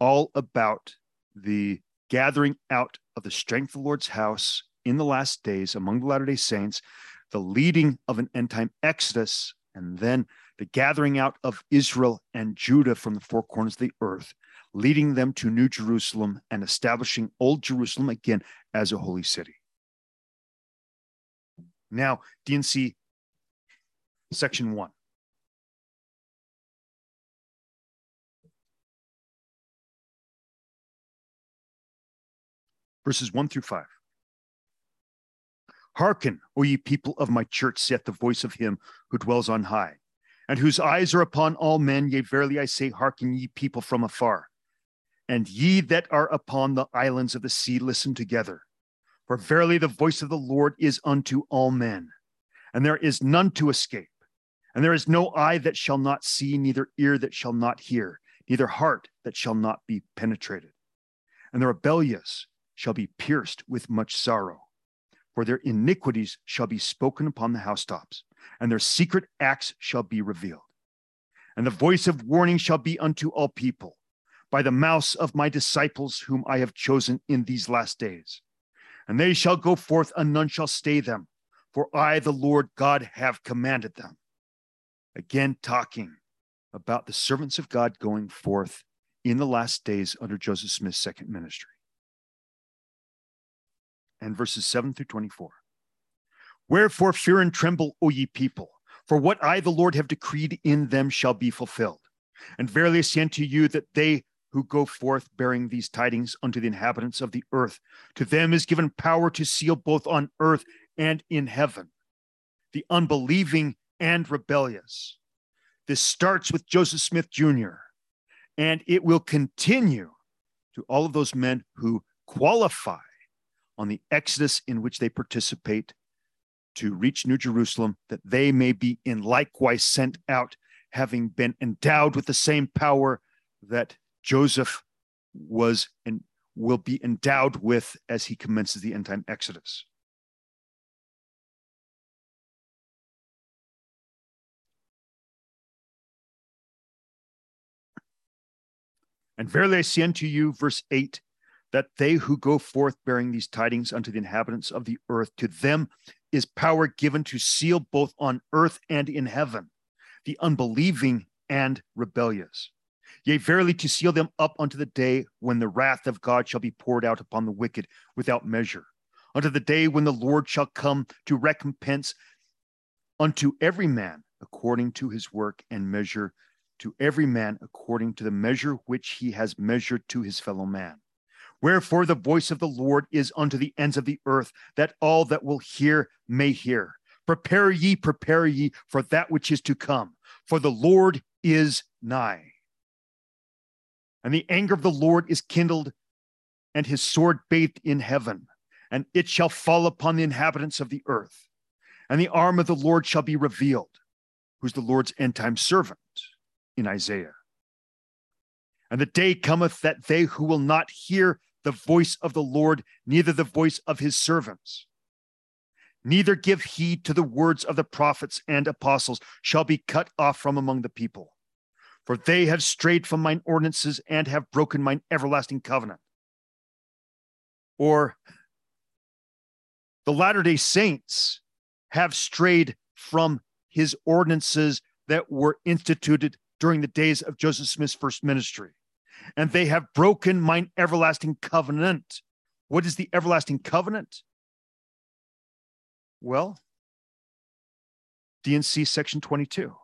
all about the gathering out of the strength of the Lord's house in the last days among the Latter day Saints, the leading of an end time exodus, and then the gathering out of Israel and Judah from the four corners of the earth, leading them to New Jerusalem and establishing Old Jerusalem again as a holy city. Now, D&C section one. Verses one through five. Hearken, O ye people of my church, saith the voice of him who dwells on high, and whose eyes are upon all men. Yea, verily I say, hearken, ye people from afar. And ye that are upon the islands of the sea, listen together. For verily the voice of the Lord is unto all men, and there is none to escape. And there is no eye that shall not see, neither ear that shall not hear, neither heart that shall not be penetrated. And the rebellious shall be pierced with much sorrow for their iniquities shall be spoken upon the housetops, and their secret acts shall be revealed. And the voice of warning shall be unto all people by the mouths of my disciples, whom I have chosen in these last days. And they shall go forth, and none shall stay them, for I, the Lord God, have commanded them. Again, talking about the servants of God going forth in the last days under Joseph Smith's second ministry and verses 7 through 24. Wherefore fear and tremble, O ye people, for what I, the Lord, have decreed in them shall be fulfilled. And verily I say unto you that they who go forth bearing these tidings unto the inhabitants of the earth, to them is given power to seal both on earth and in heaven, the unbelieving and rebellious. This starts with Joseph Smith Jr., and it will continue to all of those men who qualify on the exodus in which they participate to reach New Jerusalem, that they may be in likewise sent out, having been endowed with the same power that Joseph was and will be endowed with as he commences the end time exodus. And verily I say unto you, verse 8, that they who go forth bearing these tidings unto the inhabitants of the earth, to them is power given to seal both on earth and in heaven, the unbelieving and rebellious. Yea, verily to seal them up unto the day when the wrath of God shall be poured out upon the wicked without measure, unto the day when the Lord shall come to recompense unto every man according to his work and measure to every man according to the measure which he has measured to his fellow man. Wherefore the voice of the Lord is unto the ends of the earth, that all that will hear may hear. Prepare ye, prepare ye for that which is to come, for the Lord is nigh. And the anger of the Lord is kindled, and his sword bathed in heaven, and it shall fall upon the inhabitants of the earth. And the arm of the Lord shall be revealed, who's the Lord's end time servant in Isaiah. And the day cometh that they who will not hear the voice of the Lord, neither the voice of his servants. Neither give heed to the words of the prophets and apostles, shall be cut off from among the people. For they have strayed from mine ordinances and have broken mine everlasting covenant. Or the Latter day Saints have strayed from his ordinances that were instituted during the days of Joseph Smith's first ministry. And they have broken mine everlasting covenant. What is the everlasting covenant? Well, D&C section 22.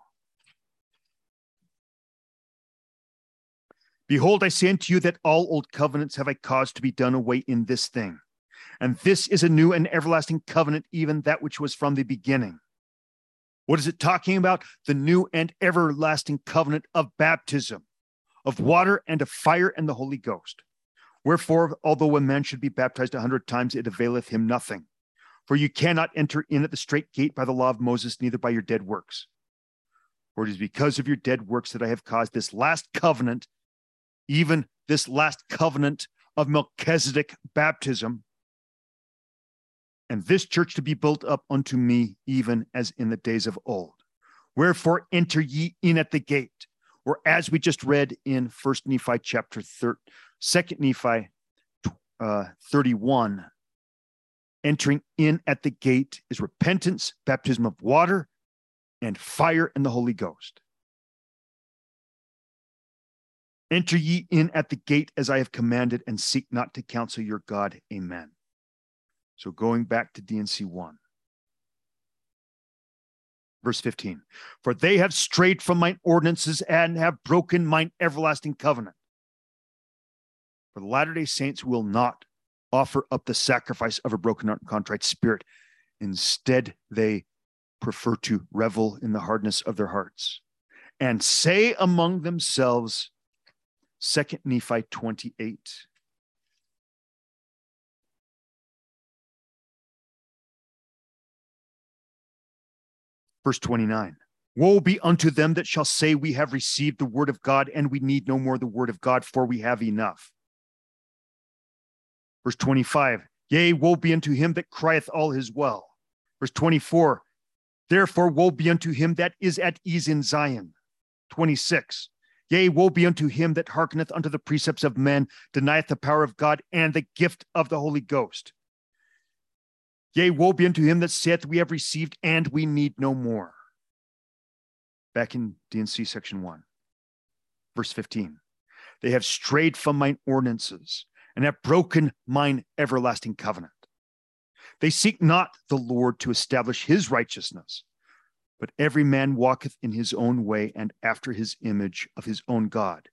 Behold, I say unto you that all old covenants have I caused to be done away in this thing. And this is a new and everlasting covenant, even that which was from the beginning. What is it talking about? The new and everlasting covenant of baptism, of water and of fire and the Holy Ghost. Wherefore, although a man should be baptized a hundred times, it availeth him nothing. For you cannot enter in at the straight gate by the law of Moses, neither by your dead works. For it is because of your dead works that I have caused this last covenant even this last covenant of Melchizedek baptism, and this church to be built up unto me, even as in the days of old. Wherefore enter ye in at the gate, or as we just read in First Nephi chapter thir- Second Nephi uh, 31, entering in at the gate is repentance, baptism of water, and fire and the Holy Ghost. Enter ye in at the gate as I have commanded, and seek not to counsel your God. Amen. So going back to D&C 1. Verse 15 For they have strayed from mine ordinances and have broken mine everlasting covenant. For the Latter day Saints will not offer up the sacrifice of a broken and contrite spirit. Instead, they prefer to revel in the hardness of their hearts and say among themselves, Second Nephi 28. Verse 29. Woe be unto them that shall say, We have received the word of God, and we need no more the word of God, for we have enough. Verse 25. Yea, woe be unto him that crieth all his well. Verse 24. Therefore, woe be unto him that is at ease in Zion. 26. Yea, woe be unto him that hearkeneth unto the precepts of men, denieth the power of God and the gift of the Holy Ghost. Yea, woe be unto him that saith, We have received and we need no more. Back in D&C section 1, verse 15. They have strayed from mine ordinances and have broken mine everlasting covenant. They seek not the Lord to establish his righteousness, but every man walketh in his own way and after his image of his own God,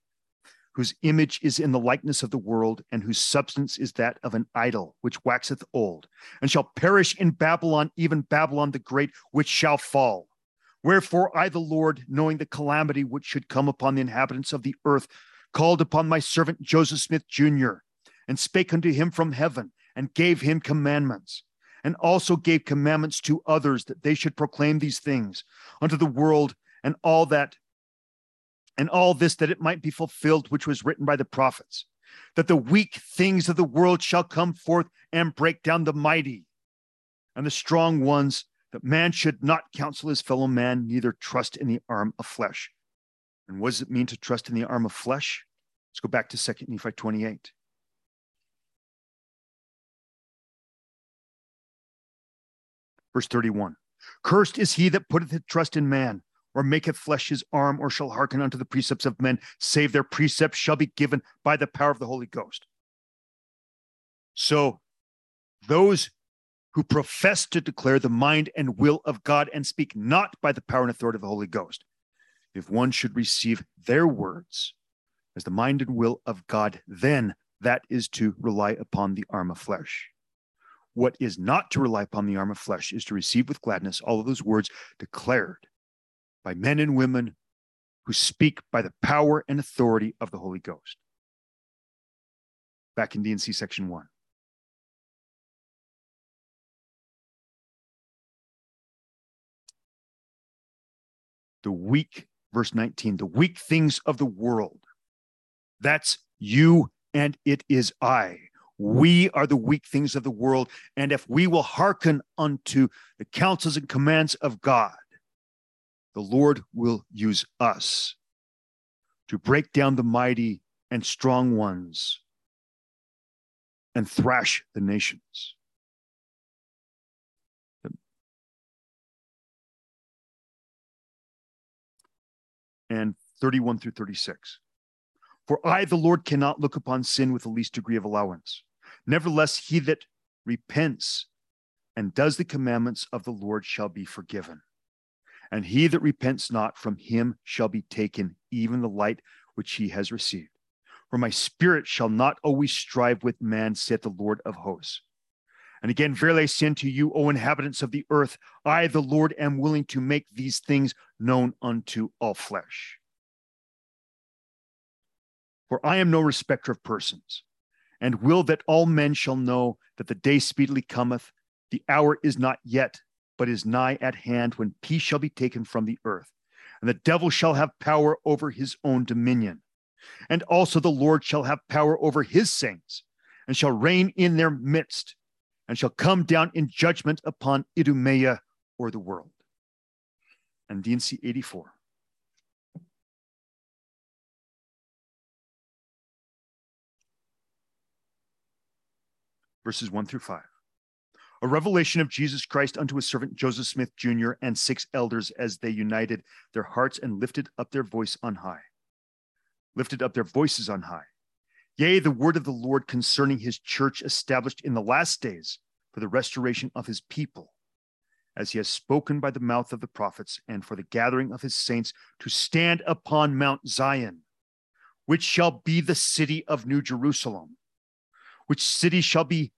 whose image is in the likeness of the world, and whose substance is that of an idol, which waxeth old, and shall perish in Babylon, even Babylon the Great, which shall fall. Wherefore I, the Lord, knowing the calamity which should come upon the inhabitants of the earth, called upon my servant Joseph Smith Jr., and spake unto him from heaven, and gave him commandments and also gave commandments to others that they should proclaim these things unto the world and all that and all this that it might be fulfilled which was written by the prophets that the weak things of the world shall come forth and break down the mighty and the strong ones that man should not counsel his fellow man neither trust in the arm of flesh. And what does it mean to trust in the arm of flesh? Let's go back to 2 nephi 28 Verse 31 Cursed is he that putteth his trust in man, or maketh flesh his arm, or shall hearken unto the precepts of men, save their precepts shall be given by the power of the Holy Ghost. So, those who profess to declare the mind and will of God and speak not by the power and authority of the Holy Ghost, if one should receive their words as the mind and will of God, then that is to rely upon the arm of flesh. What is not to rely upon the arm of flesh is to receive with gladness all of those words declared by men and women who speak by the power and authority of the Holy Ghost. Back in D&C section one. The weak, verse 19, the weak things of the world. That's you and it is I. We are the weak things of the world. And if we will hearken unto the counsels and commands of God, the Lord will use us to break down the mighty and strong ones and thrash the nations. and 31 through 36. For I, the Lord, cannot look upon sin with the least degree of allowance. Nevertheless, he that repents and does the commandments of the Lord shall be forgiven. And he that repents not from him shall be taken, even the light which he has received. For my spirit shall not always strive with man, saith the Lord of hosts. And again, verily I say unto you, O inhabitants of the earth, I, the Lord, am willing to make these things known unto all flesh. For I am no respecter of persons, and will that all men shall know that the day speedily cometh, the hour is not yet, but is nigh at hand when peace shall be taken from the earth, and the devil shall have power over his own dominion. And also the Lord shall have power over his saints, and shall reign in their midst, and shall come down in judgment upon Idumea or the world. And D&C 84. Verses 1 through 5 a revelation of Jesus Christ unto his servant Joseph Smith Jr. and six elders as they united their hearts and lifted up their voice on high. Lifted up their voices on high. Yea, the word of the Lord concerning his church established in the last days for the restoration of his people, as he has spoken by the mouth of the prophets, and for the gathering of his saints to stand upon Mount Zion, which shall be the city of New Jerusalem, which city shall be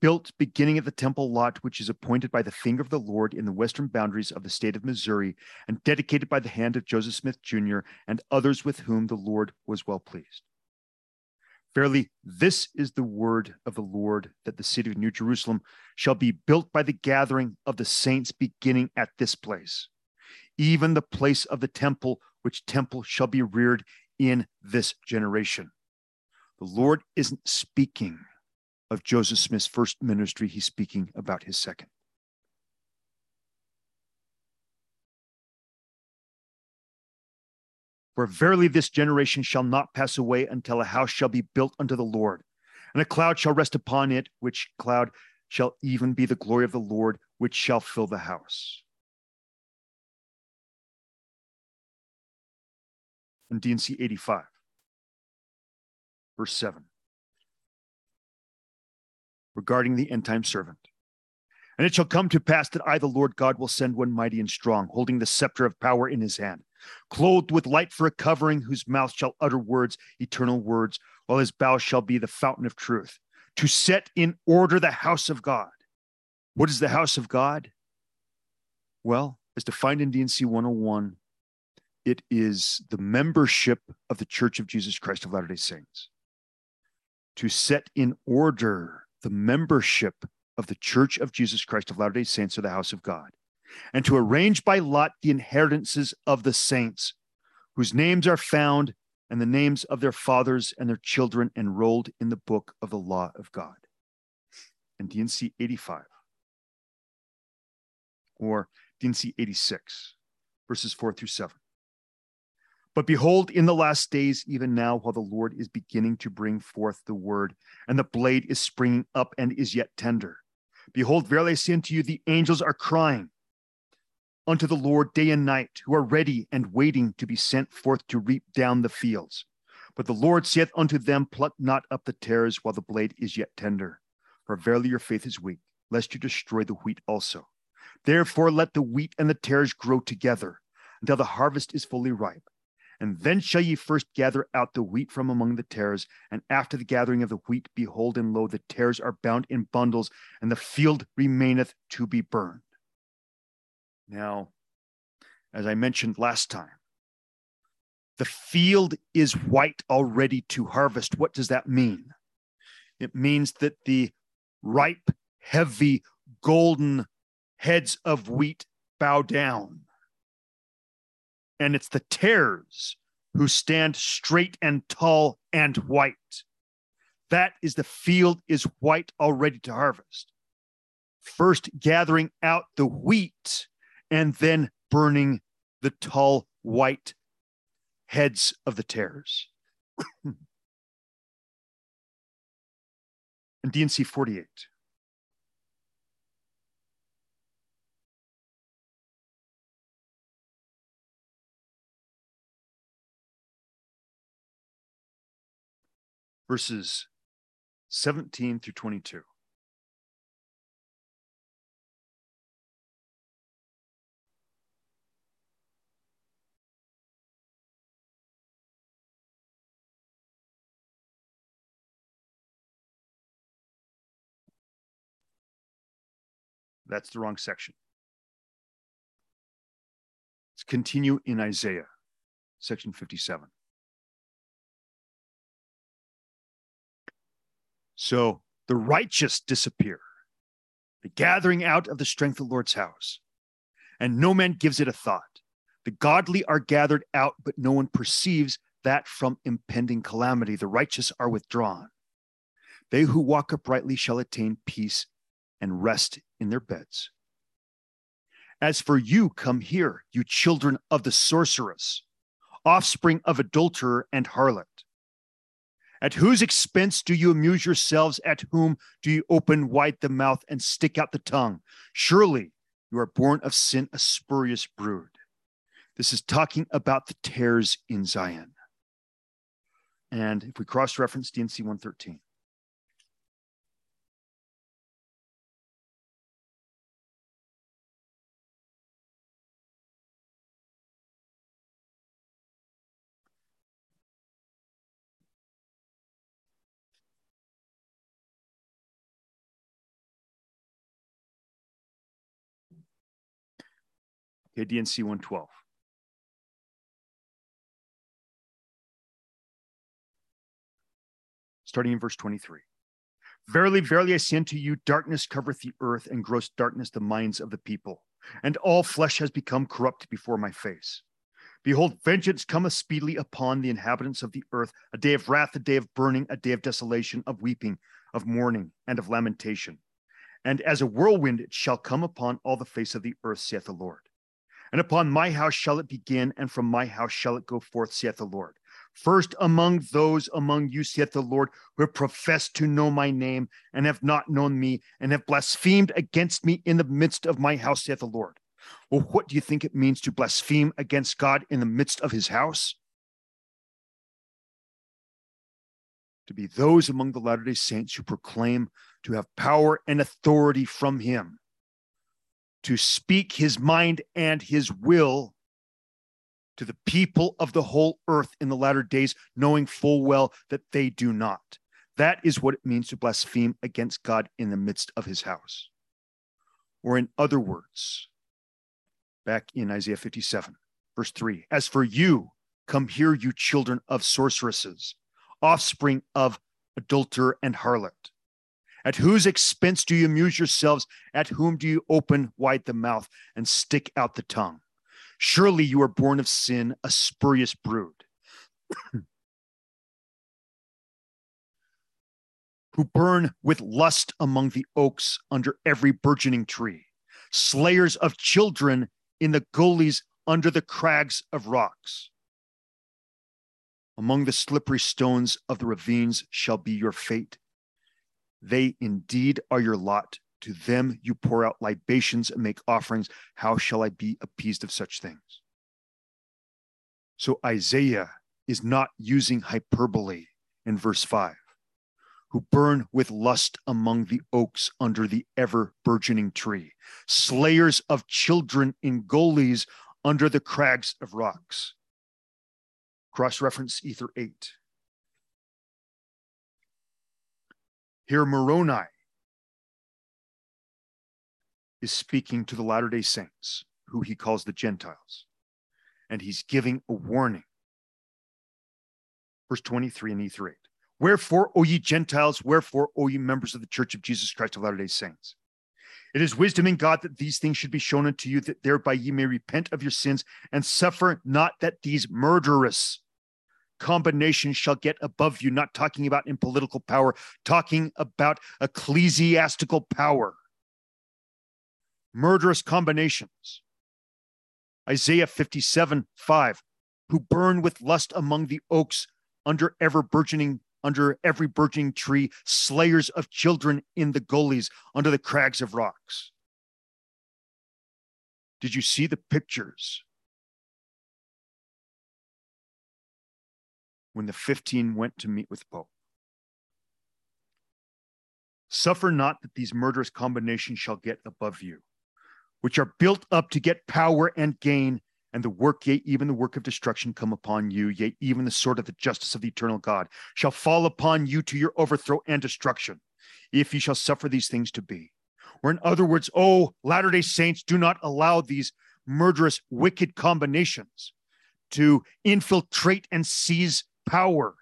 built beginning at the temple lot, which is appointed by the finger of the Lord in the western boundaries of the state of Missouri, and dedicated by the hand of Joseph Smith Jr. and others with whom the Lord was well pleased. Verily, this is the word of the Lord that the city of New Jerusalem shall be built by the gathering of the saints beginning at this place, even the place of the temple, which temple shall be reared in this generation. The Lord isn't speaking of Joseph Smith's first ministry, he's speaking about his second. For verily this generation shall not pass away until a house shall be built unto the Lord, and a cloud shall rest upon it, which cloud shall even be the glory of the Lord, which shall fill the house. In D&C 85, verse 7 regarding the end time servant. And it shall come to pass that I, the Lord God, will send one mighty and strong, holding the scepter of power in his hand, clothed with light for a covering, whose mouth shall utter words, eternal words, while his bow shall be the fountain of truth, to set in order the house of God. What is the house of God? Well, as defined in D&C 101, it is the membership of the Church of Jesus Christ of Latter day Saints. To set in order the membership of the Church of Jesus Christ of Latter day Saints or the house of God, and to arrange by lot the inheritances of the saints, whose names are found and the names of their fathers and their children enrolled in the book of the law of God. And D&C 85, or D&C 86, verses 4 through 7. But behold, in the last days, even now, while the Lord is beginning to bring forth the word, and the blade is springing up and is yet tender, behold, verily I say unto you, the angels are crying unto the Lord day and night, who are ready and waiting to be sent forth to reap down the fields. But the Lord saith unto them, Pluck not up the tares while the blade is yet tender, for verily your faith is weak, lest you destroy the wheat also. Therefore, let the wheat and the tares grow together until the harvest is fully ripe. And then shall ye first gather out the wheat from among the tares. And after the gathering of the wheat, behold, and lo, the tares are bound in bundles, and the field remaineth to be burned. Now, as I mentioned last time, the field is white already to harvest. What does that mean? It means that the ripe, heavy, golden heads of wheat bow down and it's the tares who stand straight and tall and white. That is the field is white already to harvest. First gathering out the wheat and then burning the tall white heads of the tares. and D&C 48. Verses 17 through 22. That's the wrong section. Let's continue in Isaiah, section 57. So the righteous disappear, the gathering out of the strength of the Lord's house, and no man gives it a thought. The godly are gathered out, but no one perceives that from impending calamity the righteous are withdrawn. They who walk uprightly shall attain peace and rest in their beds. As for you, come here, you children of the sorceress, offspring of adulterer and harlot. At whose expense do you amuse yourselves? At whom do you open wide the mouth and stick out the tongue? Surely you are born of sin, a spurious brood. This is talking about the tares in Zion. And if we cross reference D&C 113, Okay, D&C 112. Starting in verse 23. Verily, verily, I say unto you, darkness covereth the earth, and gross darkness the minds of the people. And all flesh has become corrupt before my face. Behold, vengeance cometh speedily upon the inhabitants of the earth, a day of wrath, a day of burning, a day of desolation, of weeping, of mourning, and of lamentation. And as a whirlwind it shall come upon all the face of the earth, saith the Lord. And upon my house shall it begin, and from my house shall it go forth, saith the Lord. First among those among you, saith the Lord, who have professed to know my name and have not known me, and have blasphemed against me in the midst of my house, saith the Lord. Well, what do you think it means to blaspheme against God in the midst of his house? To be those among the Latter day Saints who proclaim to have power and authority from him to speak his mind and his will to the people of the whole earth in the latter days, knowing full well that they do not. That is what it means to blaspheme against God in the midst of his house. Or, in other words, back in Isaiah 57, verse 3 As for you, come here, you children of sorceresses, offspring of adulterer and harlot. At whose expense do you amuse yourselves? At whom do you open wide the mouth and stick out the tongue? Surely you are born of sin, a spurious brood. who burn with lust among the oaks under every burgeoning tree, slayers of children in the gullies under the crags of rocks. Among the slippery stones of the ravines shall be your fate. They indeed are your lot. To them you pour out libations and make offerings. How shall I be appeased of such things? So Isaiah is not using hyperbole in verse 5 who burn with lust among the oaks under the ever burgeoning tree, slayers of children in gullies under the crags of rocks. Cross reference Ether 8. Here, Moroni is speaking to the Latter day Saints, who he calls the Gentiles, and he's giving a warning. Verse 23 and Ether 8. Wherefore, O ye Gentiles, wherefore, O ye members of the church of Jesus Christ of Latter day Saints? It is wisdom in God that these things should be shown unto you, that thereby ye may repent of your sins and suffer not that these murderous combination shall get above you, not talking about in political power, talking about ecclesiastical power. Murderous combinations. Isaiah 57 5, who burn with lust among the oaks under ever burgeoning under every burgeoning tree, slayers of children in the gullies, under the crags of rocks. Did you see the pictures when the 15 went to meet with Pope. Suffer not that these murderous combinations shall get above you, which are built up to get power and gain, and the work, yea, even the work of destruction come upon you, yea, even the sword of the justice of the eternal God shall fall upon you to your overthrow and destruction, if ye shall suffer these things to be. Or in other words, oh, Latter day Saints, do not allow these murderous, wicked combinations to infiltrate and seize power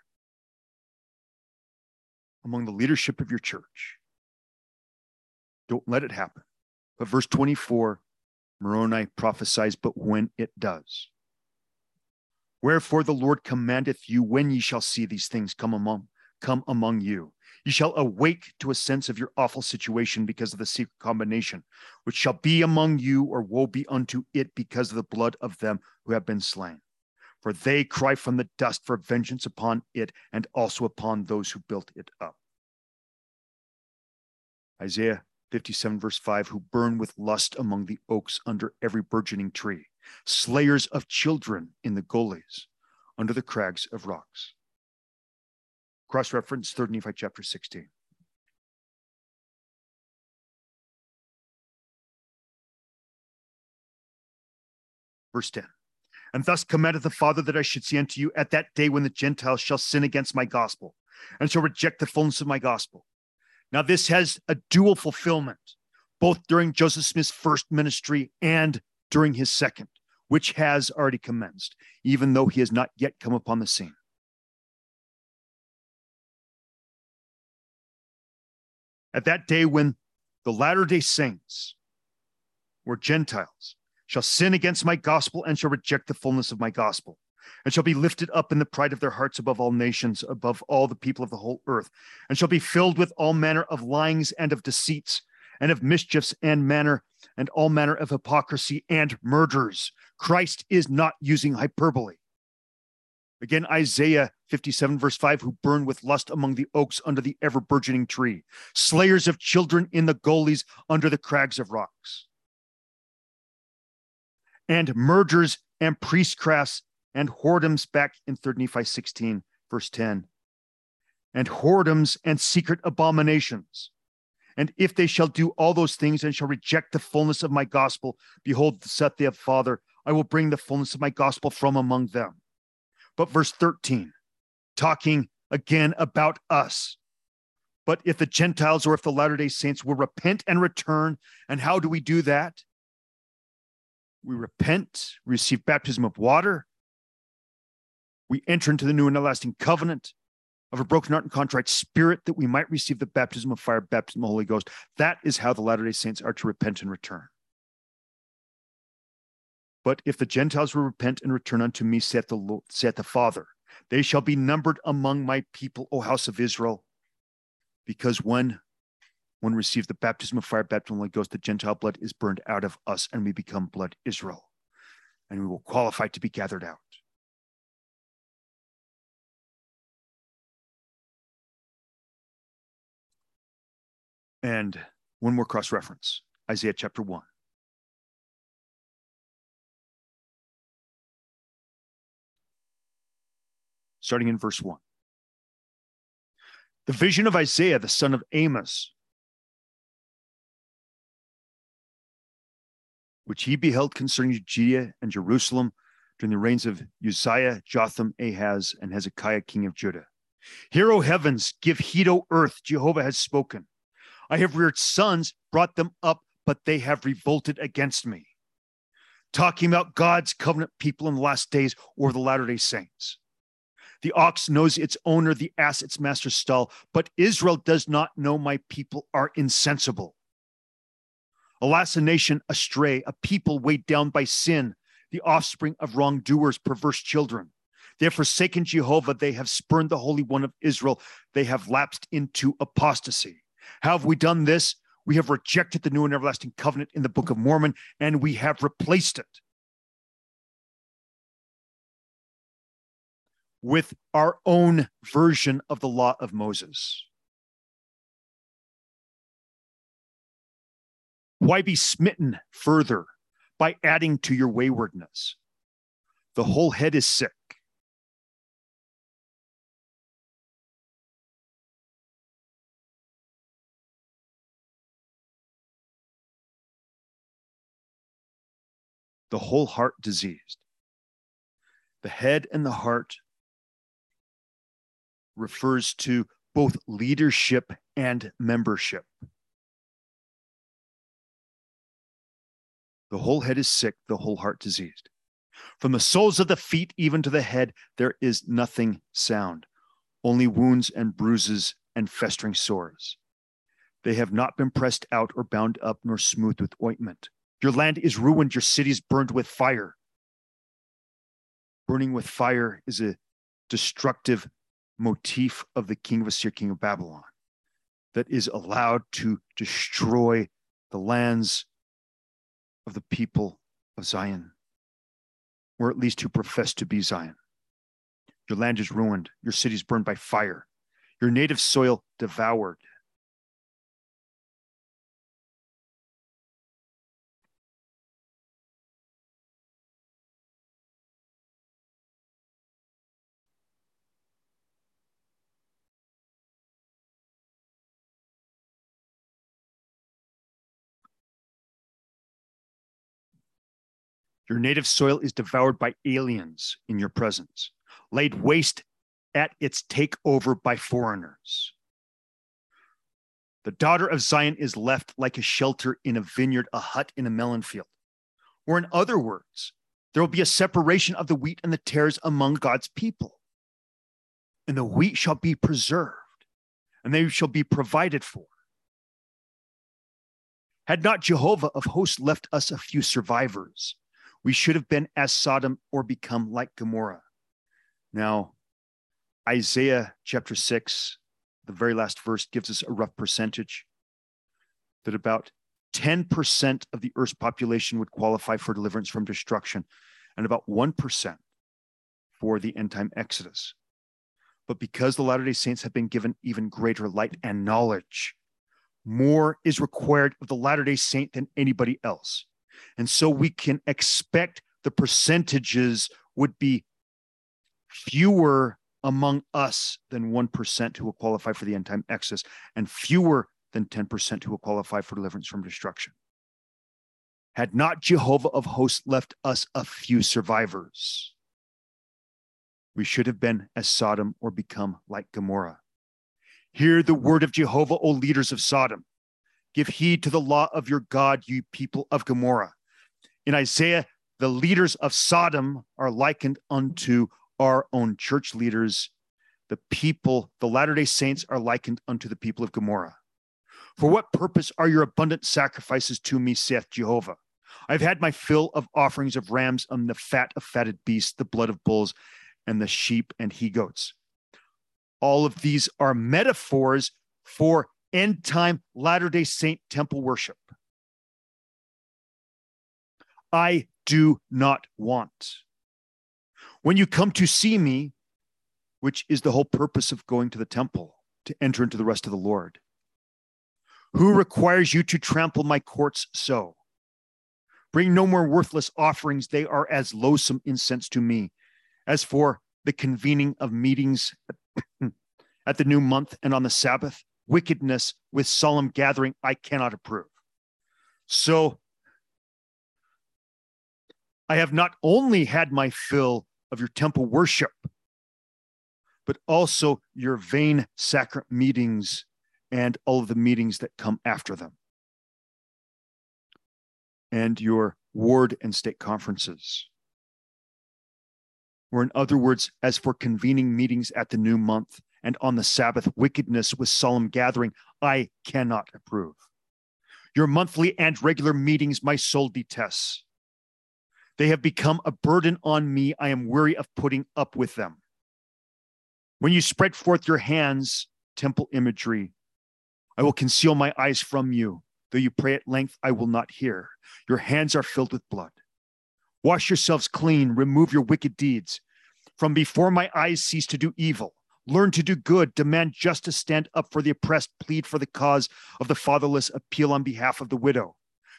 among the leadership of your church. Don't let it happen. But verse 24, Moroni prophesies, but when it does. Wherefore the Lord commandeth you when ye shall see these things come among come among you. Ye shall awake to a sense of your awful situation because of the secret combination, which shall be among you, or woe be unto it because of the blood of them who have been slain. For they cry from the dust for vengeance upon it and also upon those who built it up. Isaiah 57, verse 5 who burn with lust among the oaks under every burgeoning tree, slayers of children in the gullies, under the crags of rocks. Cross reference 3 Nephi chapter 16. Verse 10. And thus commanded the Father that I should see unto you at that day when the Gentiles shall sin against my gospel and shall reject the fullness of my gospel now, this has a dual fulfillment, both during Joseph Smith's first ministry and during his second, which has already commenced, even though he has not yet come upon the scene. At that day, when the latter day saints were Gentiles, shall sin against my gospel and shall reject the fullness of my gospel and shall be lifted up in the pride of their hearts above all nations, above all the people of the whole earth, and shall be filled with all manner of lyings and of deceits, and of mischiefs and manner, and all manner of hypocrisy and murders. Christ is not using hyperbole. Again, Isaiah 57, verse 5, who burn with lust among the oaks under the ever burgeoning tree, slayers of children in the gullies under the crags of rocks, and murderers and priestcrafts and whoredoms back in 3rd Nephi 16, verse 10. And whoredoms and secret abominations. And if they shall do all those things and shall reject the fullness of my gospel, behold, saith the Father, I will bring the fullness of my gospel from among them. But verse 13, talking again about us. But if the Gentiles or if the Latter day Saints will repent and return, and how do we do that? We repent, receive baptism of water, we enter into the new and everlasting covenant of a broken heart and contrite spirit that we might receive the baptism of fire, baptism of the Holy Ghost. That is how the Latter day Saints are to repent and return. But if the Gentiles will repent and return unto me, saith the, Lord, saith the Father, they shall be numbered among my people, O house of Israel. Because when one receives the baptism of fire, baptism Holy Ghost, the Gentile blood is burned out of us, and we become blood Israel. And we will qualify to be gathered out. And one more cross reference Isaiah chapter 1. Starting in verse 1. The vision of Isaiah, the son of Amos, which he beheld concerning Judea and Jerusalem during the reigns of Uzziah, Jotham, Ahaz, and Hezekiah, king of Judah. Hear, O heavens, give heed, O earth, Jehovah has spoken. I have reared sons, brought them up, but they have revolted against me. Talking about God's covenant people in the last days or the latter day saints. The ox knows its owner, the ass its master's stall, but Israel does not know my people are insensible. Alas, a nation astray, a people weighed down by sin, the offspring of wrongdoers, perverse children. They have forsaken Jehovah. They have spurned the Holy One of Israel. They have lapsed into apostasy. How have we done this? We have rejected the new and everlasting covenant in the Book of Mormon and we have replaced it with our own version of the law of Moses. Why be smitten further by adding to your waywardness? The whole head is sick. The whole heart diseased. The head and the heart refers to both leadership and membership. The whole head is sick, the whole heart diseased. From the soles of the feet even to the head, there is nothing sound, only wounds and bruises and festering sores. They have not been pressed out or bound up nor smoothed with ointment. Your land is ruined, your cities burned with fire. Burning with fire is a destructive motif of the king of Assyria, king of Babylon, that is allowed to destroy the lands of the people of Zion, or at least who profess to be Zion. Your land is ruined, your cities burned by fire, your native soil devoured. Your native soil is devoured by aliens in your presence, laid waste at its takeover by foreigners. The daughter of Zion is left like a shelter in a vineyard, a hut in a melon field. Or, in other words, there will be a separation of the wheat and the tares among God's people. And the wheat shall be preserved, and they shall be provided for. Had not Jehovah of hosts left us a few survivors, we should have been as Sodom or become like Gomorrah. Now, Isaiah chapter 6, the very last verse, gives us a rough percentage that about 10% of the earth's population would qualify for deliverance from destruction, and about 1% for the end time exodus. But because the Latter day Saints have been given even greater light and knowledge, more is required of the Latter day Saint than anybody else. And so we can expect the percentages would be fewer among us than 1% who will qualify for the end time exodus and fewer than 10% who will qualify for deliverance from destruction. Had not Jehovah of hosts left us a few survivors, we should have been as Sodom or become like Gomorrah. Hear the word of Jehovah, O leaders of Sodom. Give heed to the law of your God, you people of Gomorrah. In Isaiah, the leaders of Sodom are likened unto our own church leaders. The people, the Latter day Saints, are likened unto the people of Gomorrah. For what purpose are your abundant sacrifices to me, saith Jehovah? I've had my fill of offerings of rams and the fat of fatted beasts, the blood of bulls, and the sheep and he goats. All of these are metaphors for end time Latter day Saint temple worship. I do not want. When you come to see me, which is the whole purpose of going to the temple, to enter into the rest of the Lord, who requires you to trample my courts so? Bring no more worthless offerings, they are as loathsome incense to me. As for the convening of meetings at the new month and on the Sabbath, wickedness with solemn gathering I cannot approve. So I have not only had my fill of your temple worship, but also your vain sacrament meetings and all of the meetings that come after them, and your ward and state conferences. Or, in other words, as for convening meetings at the new month and on the Sabbath wickedness with solemn gathering, I cannot approve. Your monthly and regular meetings my soul detests. They have become a burden on me. I am weary of putting up with them. When you spread forth your hands, temple imagery, I will conceal my eyes from you. Though you pray at length, I will not hear. Your hands are filled with blood. Wash yourselves clean, remove your wicked deeds. From before my eyes cease to do evil. Learn to do good, demand justice, stand up for the oppressed, plead for the cause of the fatherless, appeal on behalf of the widow.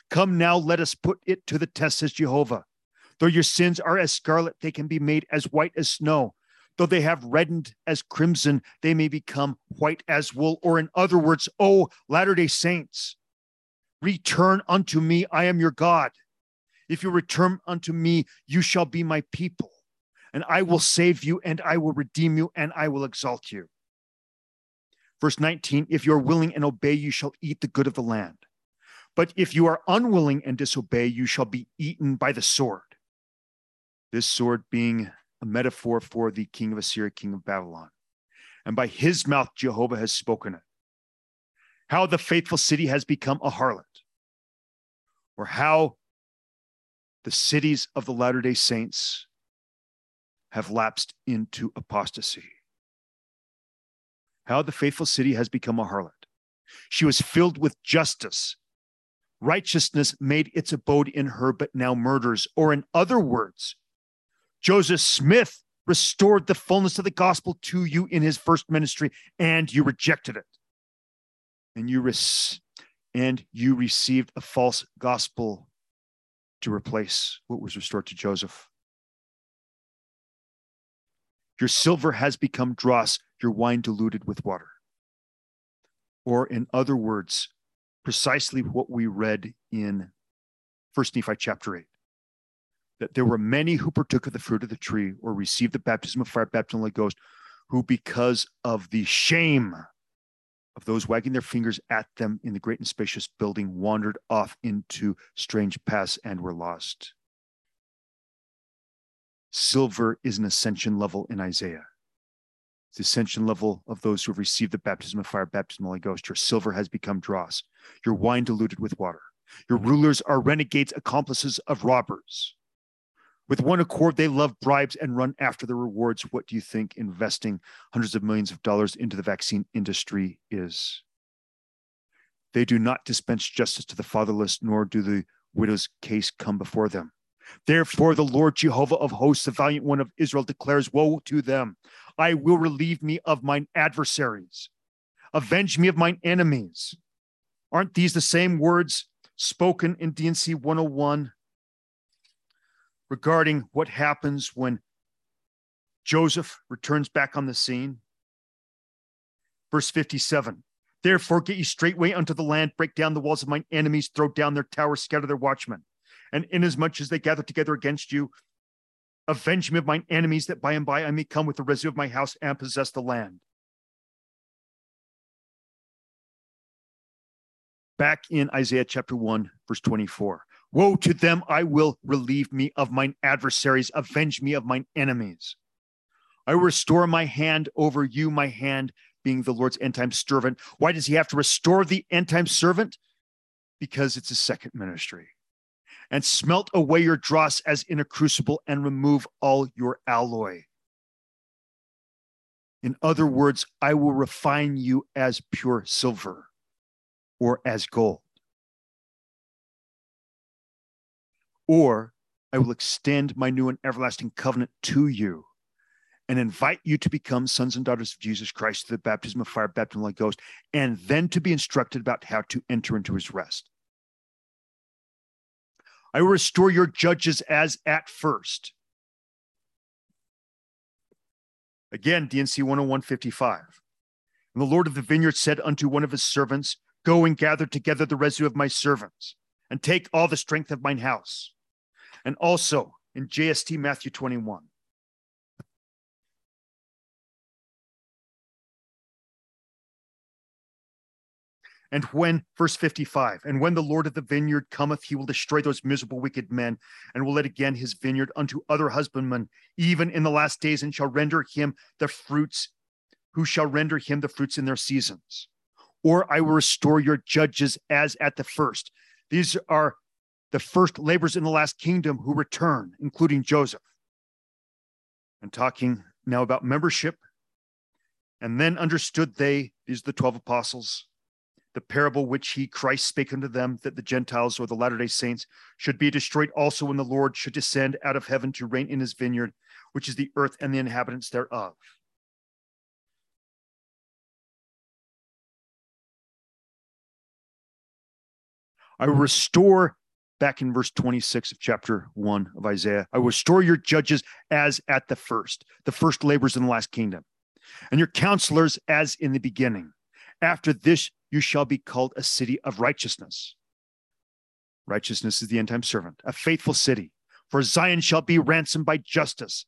Come now, let us put it to the test, says Jehovah. Though your sins are as scarlet, they can be made as white as snow. Though they have reddened as crimson, they may become white as wool. Or, in other words, O Latter day Saints, return unto me, I am your God. If you return unto me, you shall be my people, and I will save you, and I will redeem you, and I will exalt you. Verse 19 If you are willing and obey, you shall eat the good of the land. But if you are unwilling and disobey, you shall be eaten by the sword. This sword being a metaphor for the king of Assyria, king of Babylon. And by his mouth, Jehovah has spoken it. How the faithful city has become a harlot, or how the cities of the Latter day Saints have lapsed into apostasy. How the faithful city has become a harlot. She was filled with justice. Righteousness made its abode in her, but now murders. Or, in other words, Joseph Smith restored the fullness of the gospel to you in his first ministry, and you rejected it. And you, and you received a false gospel to replace what was restored to Joseph. Your silver has become dross, your wine diluted with water. Or, in other words, precisely what we read in First Nephi chapter 8 that there were many who partook of the fruit of the tree or received the baptism of fire, baptism of the Ghost, who, because of the shame of those wagging their fingers at them in the great and spacious building, wandered off into strange paths and were lost. Silver is an ascension level in Isaiah. The ascension level of those who have received the baptism of fire, baptism of the Holy Ghost. Your silver has become dross, your wine diluted with water. Your rulers are renegades, accomplices of robbers. With one accord, they love bribes and run after the rewards. What do you think investing hundreds of millions of dollars into the vaccine industry is? They do not dispense justice to the fatherless, nor do the widow's case come before them. Therefore, the Lord Jehovah of hosts, the valiant one of Israel, declares Woe to them! I will relieve me of mine adversaries, avenge me of mine enemies. Aren't these the same words spoken in D&C 101 regarding what happens when Joseph returns back on the scene. Verse 57 Therefore, get ye straightway unto the land, break down the walls of mine enemies, throw down their towers, scatter their watchmen. And inasmuch as they gather together against you, avenge me of mine enemies, that by and by I may come with the residue of my house and possess the land. Back in Isaiah chapter 1, verse 24. Woe to them, I will relieve me of mine adversaries, avenge me of mine enemies. I restore my hand over you, my hand being the Lord's end time servant. Why does he have to restore the end time servant? Because it's a second ministry. And smelt away your dross as in a crucible and remove all your alloy. In other words, I will refine you as pure silver or as gold. or I will extend my new and everlasting covenant to you and invite you to become sons and daughters of Jesus Christ through the baptism of fire, baptism of the Holy Ghost, and then to be instructed about how to enter into his rest. I will restore your judges as at first. Again, D&C 10155. And the Lord of the vineyard said unto one of his servants, Go and gather together the residue of my servants, and take all the strength of mine house and also in JST Matthew 21. And when, verse 55, and when the Lord of the vineyard cometh, he will destroy those miserable wicked men, and will let again his vineyard unto other husbandmen, even in the last days, and shall render him the fruits, who shall render him the fruits in their seasons. Or I will restore your judges as at the first. These are the first laborers in the last kingdom who return, including Joseph. And talking now about membership. And then understood they, these are the 12 apostles, the parable which he, Christ, spake unto them, that the Gentiles or the Latter day Saints should be destroyed also when the Lord should descend out of heaven to reign in his vineyard, which is the earth and the inhabitants thereof. I will restore back in verse 26 of chapter 1 of Isaiah. I will restore your judges as at the first, the first laborers in the last kingdom, and your counselors as in the beginning. After this, you shall be called a city of righteousness. Righteousness is the end time servant, a faithful city. For Zion shall be ransomed by justice.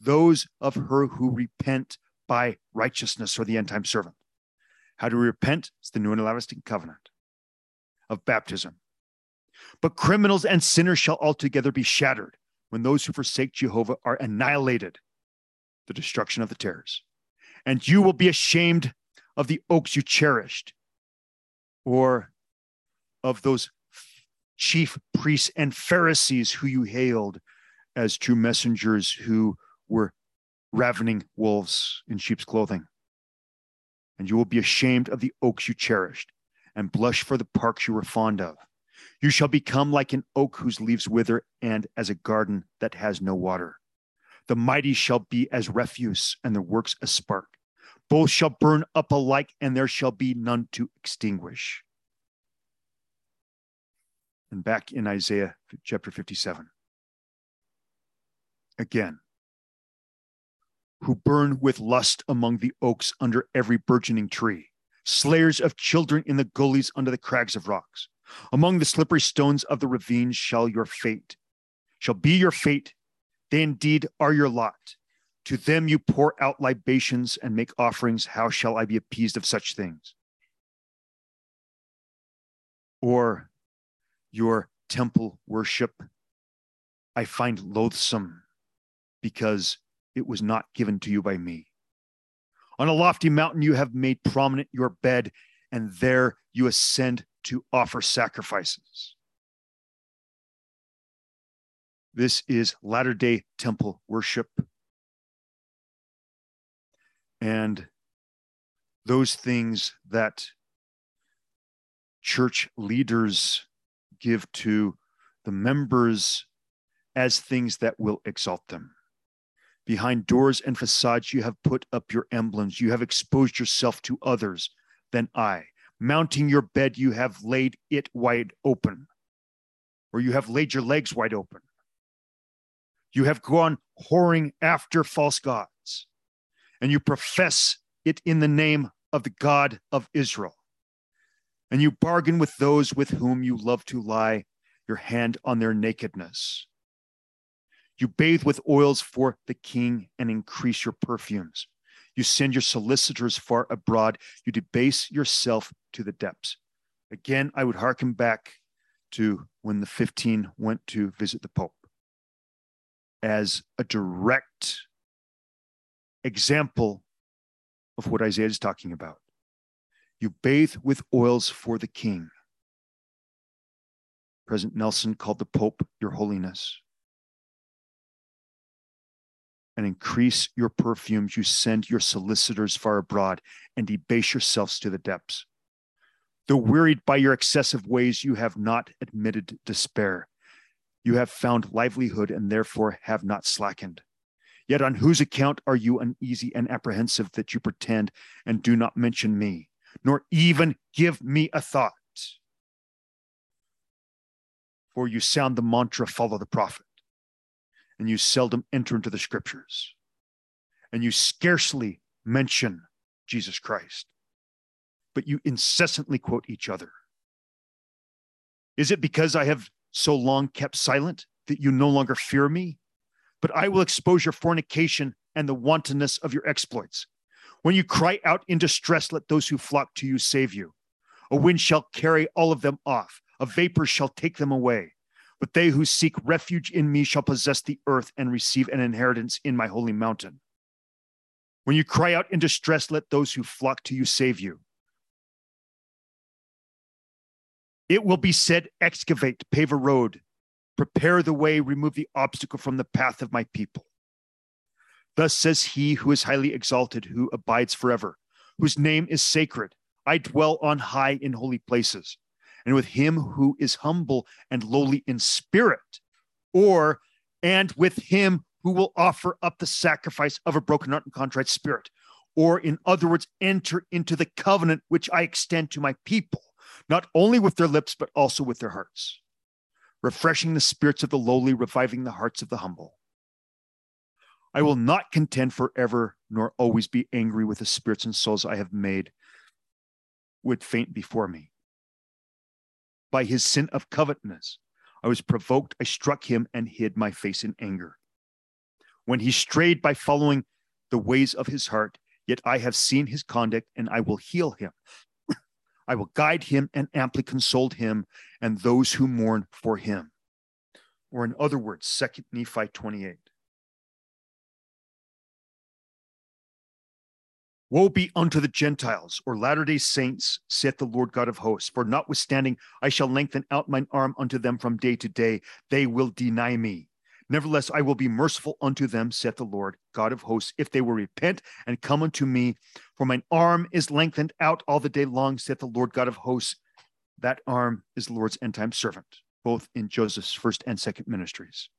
Those of her who repent by righteousness are the end time servant. How do we repent? It's the new and everlasting covenant of baptism. But criminals and sinners shall altogether be shattered when those who forsake Jehovah are annihilated, the destruction of the terrors. And you will be ashamed of the oaks you cherished, or of those chief priests and Pharisees who you hailed as true messengers who were ravening wolves in sheep's clothing. And you will be ashamed of the oaks you cherished and blush for the parks you were fond of. You shall become like an oak whose leaves wither and as a garden that has no water. The mighty shall be as refuse and the works a spark. Both shall burn up alike, and there shall be none to extinguish. And back in Isaiah chapter 57. Again, who burn with lust among the oaks under every burgeoning tree, slayers of children in the gullies under the crags of rocks. Among the slippery stones of the ravines shall your fate, shall be your fate. They indeed are your lot. To them you pour out libations and make offerings. How shall I be appeased of such things? Or your temple worship I find loathsome because it was not given to you by me. On a lofty mountain you have made prominent your bed, and there you ascend to offer sacrifices. This is latter day temple worship. And those things that church leaders give to the members as things that will exalt them. Behind doors and facades, you have put up your emblems. You have exposed yourself to others than I. Mounting your bed, you have laid it wide open, or you have laid your legs wide open. You have gone whoring after false gods, and you profess it in the name of the God of Israel. And you bargain with those with whom you love to lie, your hand on their nakedness. You bathe with oils for the king and increase your perfumes. You send your solicitors far abroad. You debase yourself to the depths. Again, I would hearken back to when the 15 went to visit the Pope as a direct example of what Isaiah is talking about. You bathe with oils for the king. President Nelson called the Pope Your Holiness and increase your perfumes. You send your solicitors far abroad and debase yourselves to the depths. Though wearied by your excessive ways, you have not admitted despair. You have found livelihood and therefore have not slackened. Yet on whose account are you uneasy and apprehensive that you pretend and do not mention me, nor even give me a thought? For you sound the mantra, follow the prophet and you seldom enter into the scriptures, and you scarcely mention Jesus Christ, but you incessantly quote each other. Is it because I have so long kept silent that you no longer fear me? But I will expose your fornication and the wantonness of your exploits. When you cry out in distress, let those who flock to you save you. A wind shall carry all of them off, a vapor shall take them away. But they who seek refuge in me shall possess the earth and receive an inheritance in my holy mountain. When you cry out in distress, let those who flock to you save you. It will be said, excavate, pave a road, prepare the way, remove the obstacle from the path of my people. Thus says he who is highly exalted, who abides forever, whose name is sacred. I dwell on high in holy places and with him who is humble and lowly in spirit, or and with him who will offer up the sacrifice of a broken heart and contrite spirit, or in other words, enter into the covenant which I extend to my people, not only with their lips, but also with their hearts, refreshing the spirits of the lowly, reviving the hearts of the humble. I will not contend forever, nor always be angry with the spirits and souls I have made would faint before me. by his sin of covetousness. I was provoked, I struck him and hid my face in anger. When he strayed by following the ways of his heart, yet I have seen his conduct and I will heal him. I will guide him and amply console him and those who mourn for him. Or in other words, 2 Nephi 28. Woe be unto the Gentiles or latter day saints, saith the Lord God of hosts. For notwithstanding, I shall lengthen out mine arm unto them from day to day. They will deny me. Nevertheless, I will be merciful unto them, saith the Lord God of hosts, if they will repent and come unto me. For mine arm is lengthened out all the day long, saith the Lord God of hosts. That arm is the Lord's end time servant, both in Joseph's first and second ministries.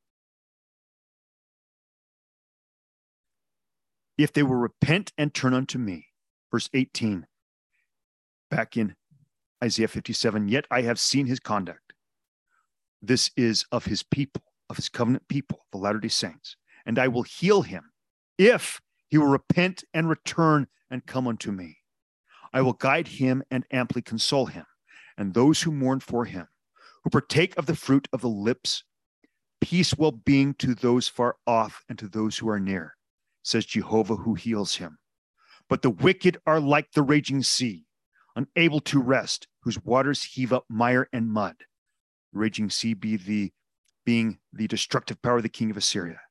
If they will repent and turn unto me. Verse 18, back in Isaiah 57, yet I have seen his conduct. This is of his people of his covenant people, the Latter day Saints, and I will heal him if he will repent and return and come unto me. I will guide him and amply console him, and those who mourn for him, who partake of the fruit of the lips, peace, well being to those far off and to those who are near, says Jehovah who heals him. But the wicked are like the raging sea, unable to rest, whose waters heave up mire and mud. Raging sea be the being the destructive power of the king of Assyria.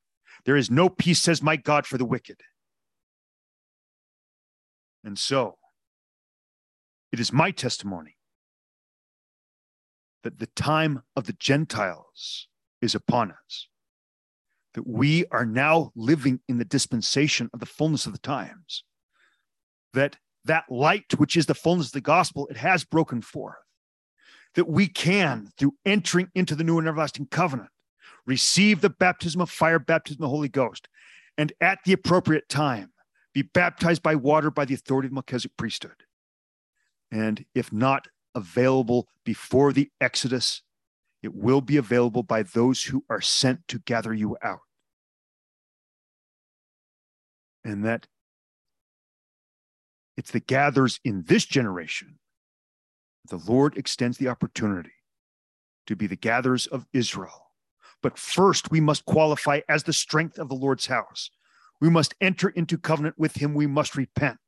There is no peace, says my God, for the wicked. And so, it is my testimony that the time of the Gentiles is upon us, that we are now living in the dispensation of the fullness of the times, that that light, which is the fullness of the gospel, it has broken forth that we can, through entering into the new and everlasting covenant, receive the baptism of fire, baptism of the Holy Ghost, and at the appropriate time be baptized by water by the authority of the Melchizedek priesthood. And if not available before the Exodus, it will be available by those who are sent to gather you out. And that it's the gathers in this generation the Lord extends the opportunity to be the gatherers of Israel. But first, we must qualify as the strength of the Lord's house. We must enter into covenant with him. We must repent.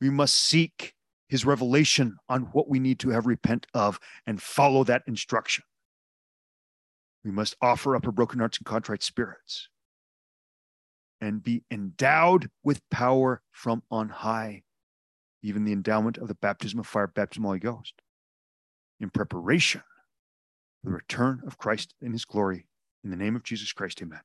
We must seek his revelation on what we need to have repent of and follow that instruction. We must offer up our broken hearts and contrite spirits and be endowed with power from on high even the endowment of the baptism of fire, baptism of the Holy Ghost, in preparation for the return of Christ in his glory. In the name of Jesus Christ, amen.